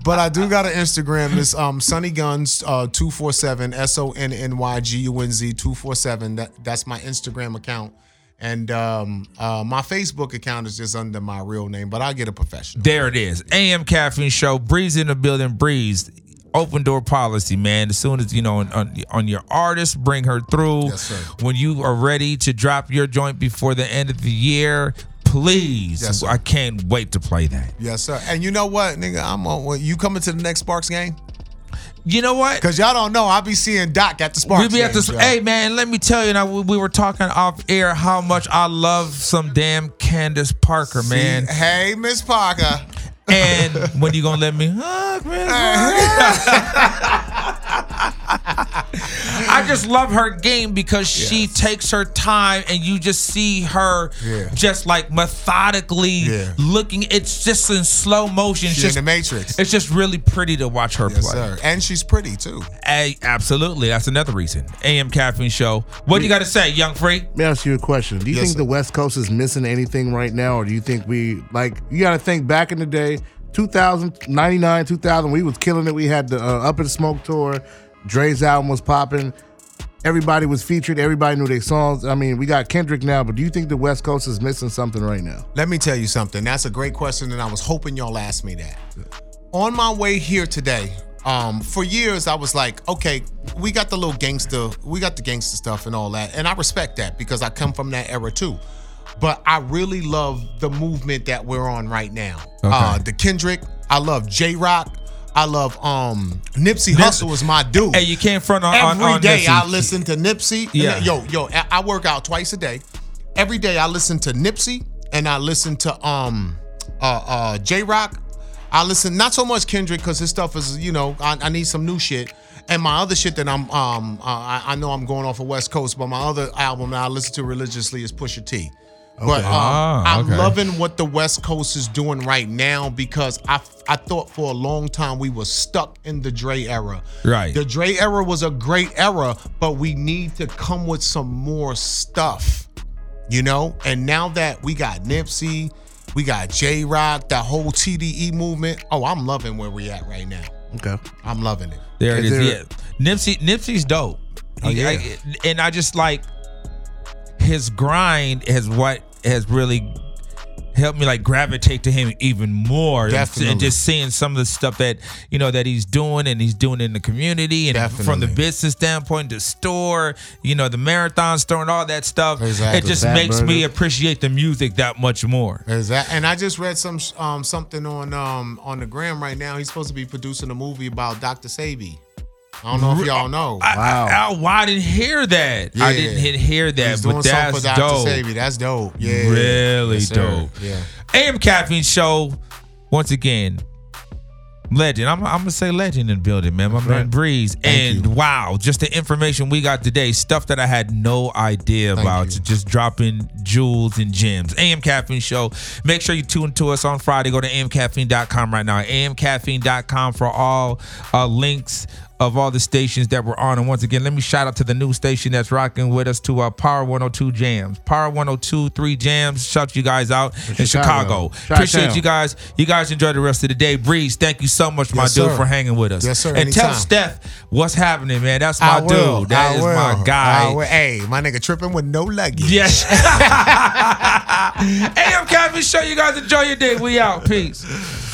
but I do got an Instagram. It's um Sonny Gunz uh two four seven S O N N Y G U N Z two four seven. That that's my Instagram account. And um uh my Facebook account is just under my real name, but I get a professional. There it is. AM Caffeine Show. Breeze in the building. Breeze. Open door policy, man. As soon as you know on, on, on your artist, bring her through. Yes, sir. When you are ready to drop your joint before the end of the year, please. Yes. I can't wait to play that. Yes, sir. And you know what, nigga, I'm on you coming to the next Sparks game? You know what? Cause y'all don't know, I'll be seeing Doc at the Sparks. we be at this. Hey man, let me tell you. Now we, we were talking off air how much I love some damn Candace Parker, See? man. Hey, Miss Parker. And when you gonna let me hug, Miss I just love her game because she takes her time and you just see her Yeah. just like methodically Yeah. looking. It's just in slow motion. It's She just in the Matrix. It's just really pretty to watch her Yes, play. sir. And she's pretty too. Hey, absolutely. That's another reason. AM Caffeine Show. What do you got to say, Young Free? Let me ask you a question. Do you Yes, think sir. the West Coast is missing anything right now, or do you think we like? You got to think back in the day, 2000, 99, 2000, we was killing it. We had the uh, Up in Smoke tour. Dre's album was popping. Everybody was featured. Everybody knew their songs. I mean, we got Kendrick now, but do you think the West Coast is missing something right now? Let me tell you something. That's a great question, and I was hoping y'all asked me that. On my way here today, um, for years I was like, okay, we got the little gangster, we got the gangster stuff and all that, and I respect that because I come from that era too. But I really love the movement that we're on right now. Uh, the Kendrick, I love Jay Rock. I love um Nipsey Hussle is my dude. Hey, you can't front on on, Every on day Nipsey. I listen to Nipsey. Yeah. yo, yo, I- I work out twice a day. Every day I listen to Nipsey and I listen to um uh uh Jay Rock. I listen not so much Kendrick because his stuff is you know I, I need some new shit. And my other shit that I'm um uh, I, I know I'm going off of West Coast, but my other album that I listen to religiously is Pusha T. But um, Ah, I'm okay. loving what the West Coast is doing right now because I I thought for a long time we were stuck in the Dre era. Right. The Dre era was a great era, but we need to come with some more stuff, you know? And now that we got Nipsey, we got Jay Rock, that whole TDE movement. Oh, I'm loving where we at right now. Okay. I'm loving it. There it Is is. there- yeah, Nipsey. Nipsey's dope. Oh, yeah. I- and I just like his grind is what has really helped me like gravitate to him even more. Definitely. And just seeing some of the stuff that you know that he's doing and he's doing in the community and from the business standpoint, the store, you know, the marathon store and all that stuff. Exactly. It just Fat makes me appreciate the music that much more. That and I just read some um something on um on the gram right now. He's supposed to be producing a movie about Dr. Sebi. I don't know if y'all know. I, I, I, well, I didn't hear that. I didn't hear that, He's but doing something that's for Dr. dope. Sebi. That's dope. Yeah. Really Yes, sir. dope. Yeah. AM Caffeine Show, once again, legend. I'm, I'm gonna say legend in the building, man. My man Breeze. and wow, just the information we got today, stuff that I had no idea Thank about. you. Just dropping jewels and gems. AM Caffeine Show. Make sure you tune to us on Friday. Go to amcaffeine.com right now. amcaffeine.com for all uh, links of all the stations that we're on. And once again, let me shout out to the new station that's rocking with us to our Power 102 Jams. Power 1023 Jams. Shout you guys out in Chicago. Chicago. Appreciate you guys. You guys enjoy the rest of the day. Breeze, thank you so much, my Yes, dude, for hanging with us. Yes, sir. And tell Steph what's happening, man. That's my dude. That I is will. my guy. Hey, my nigga tripping with no luggage. Yes. AM Caffeine Show. You guys enjoy your day. We out. Peace.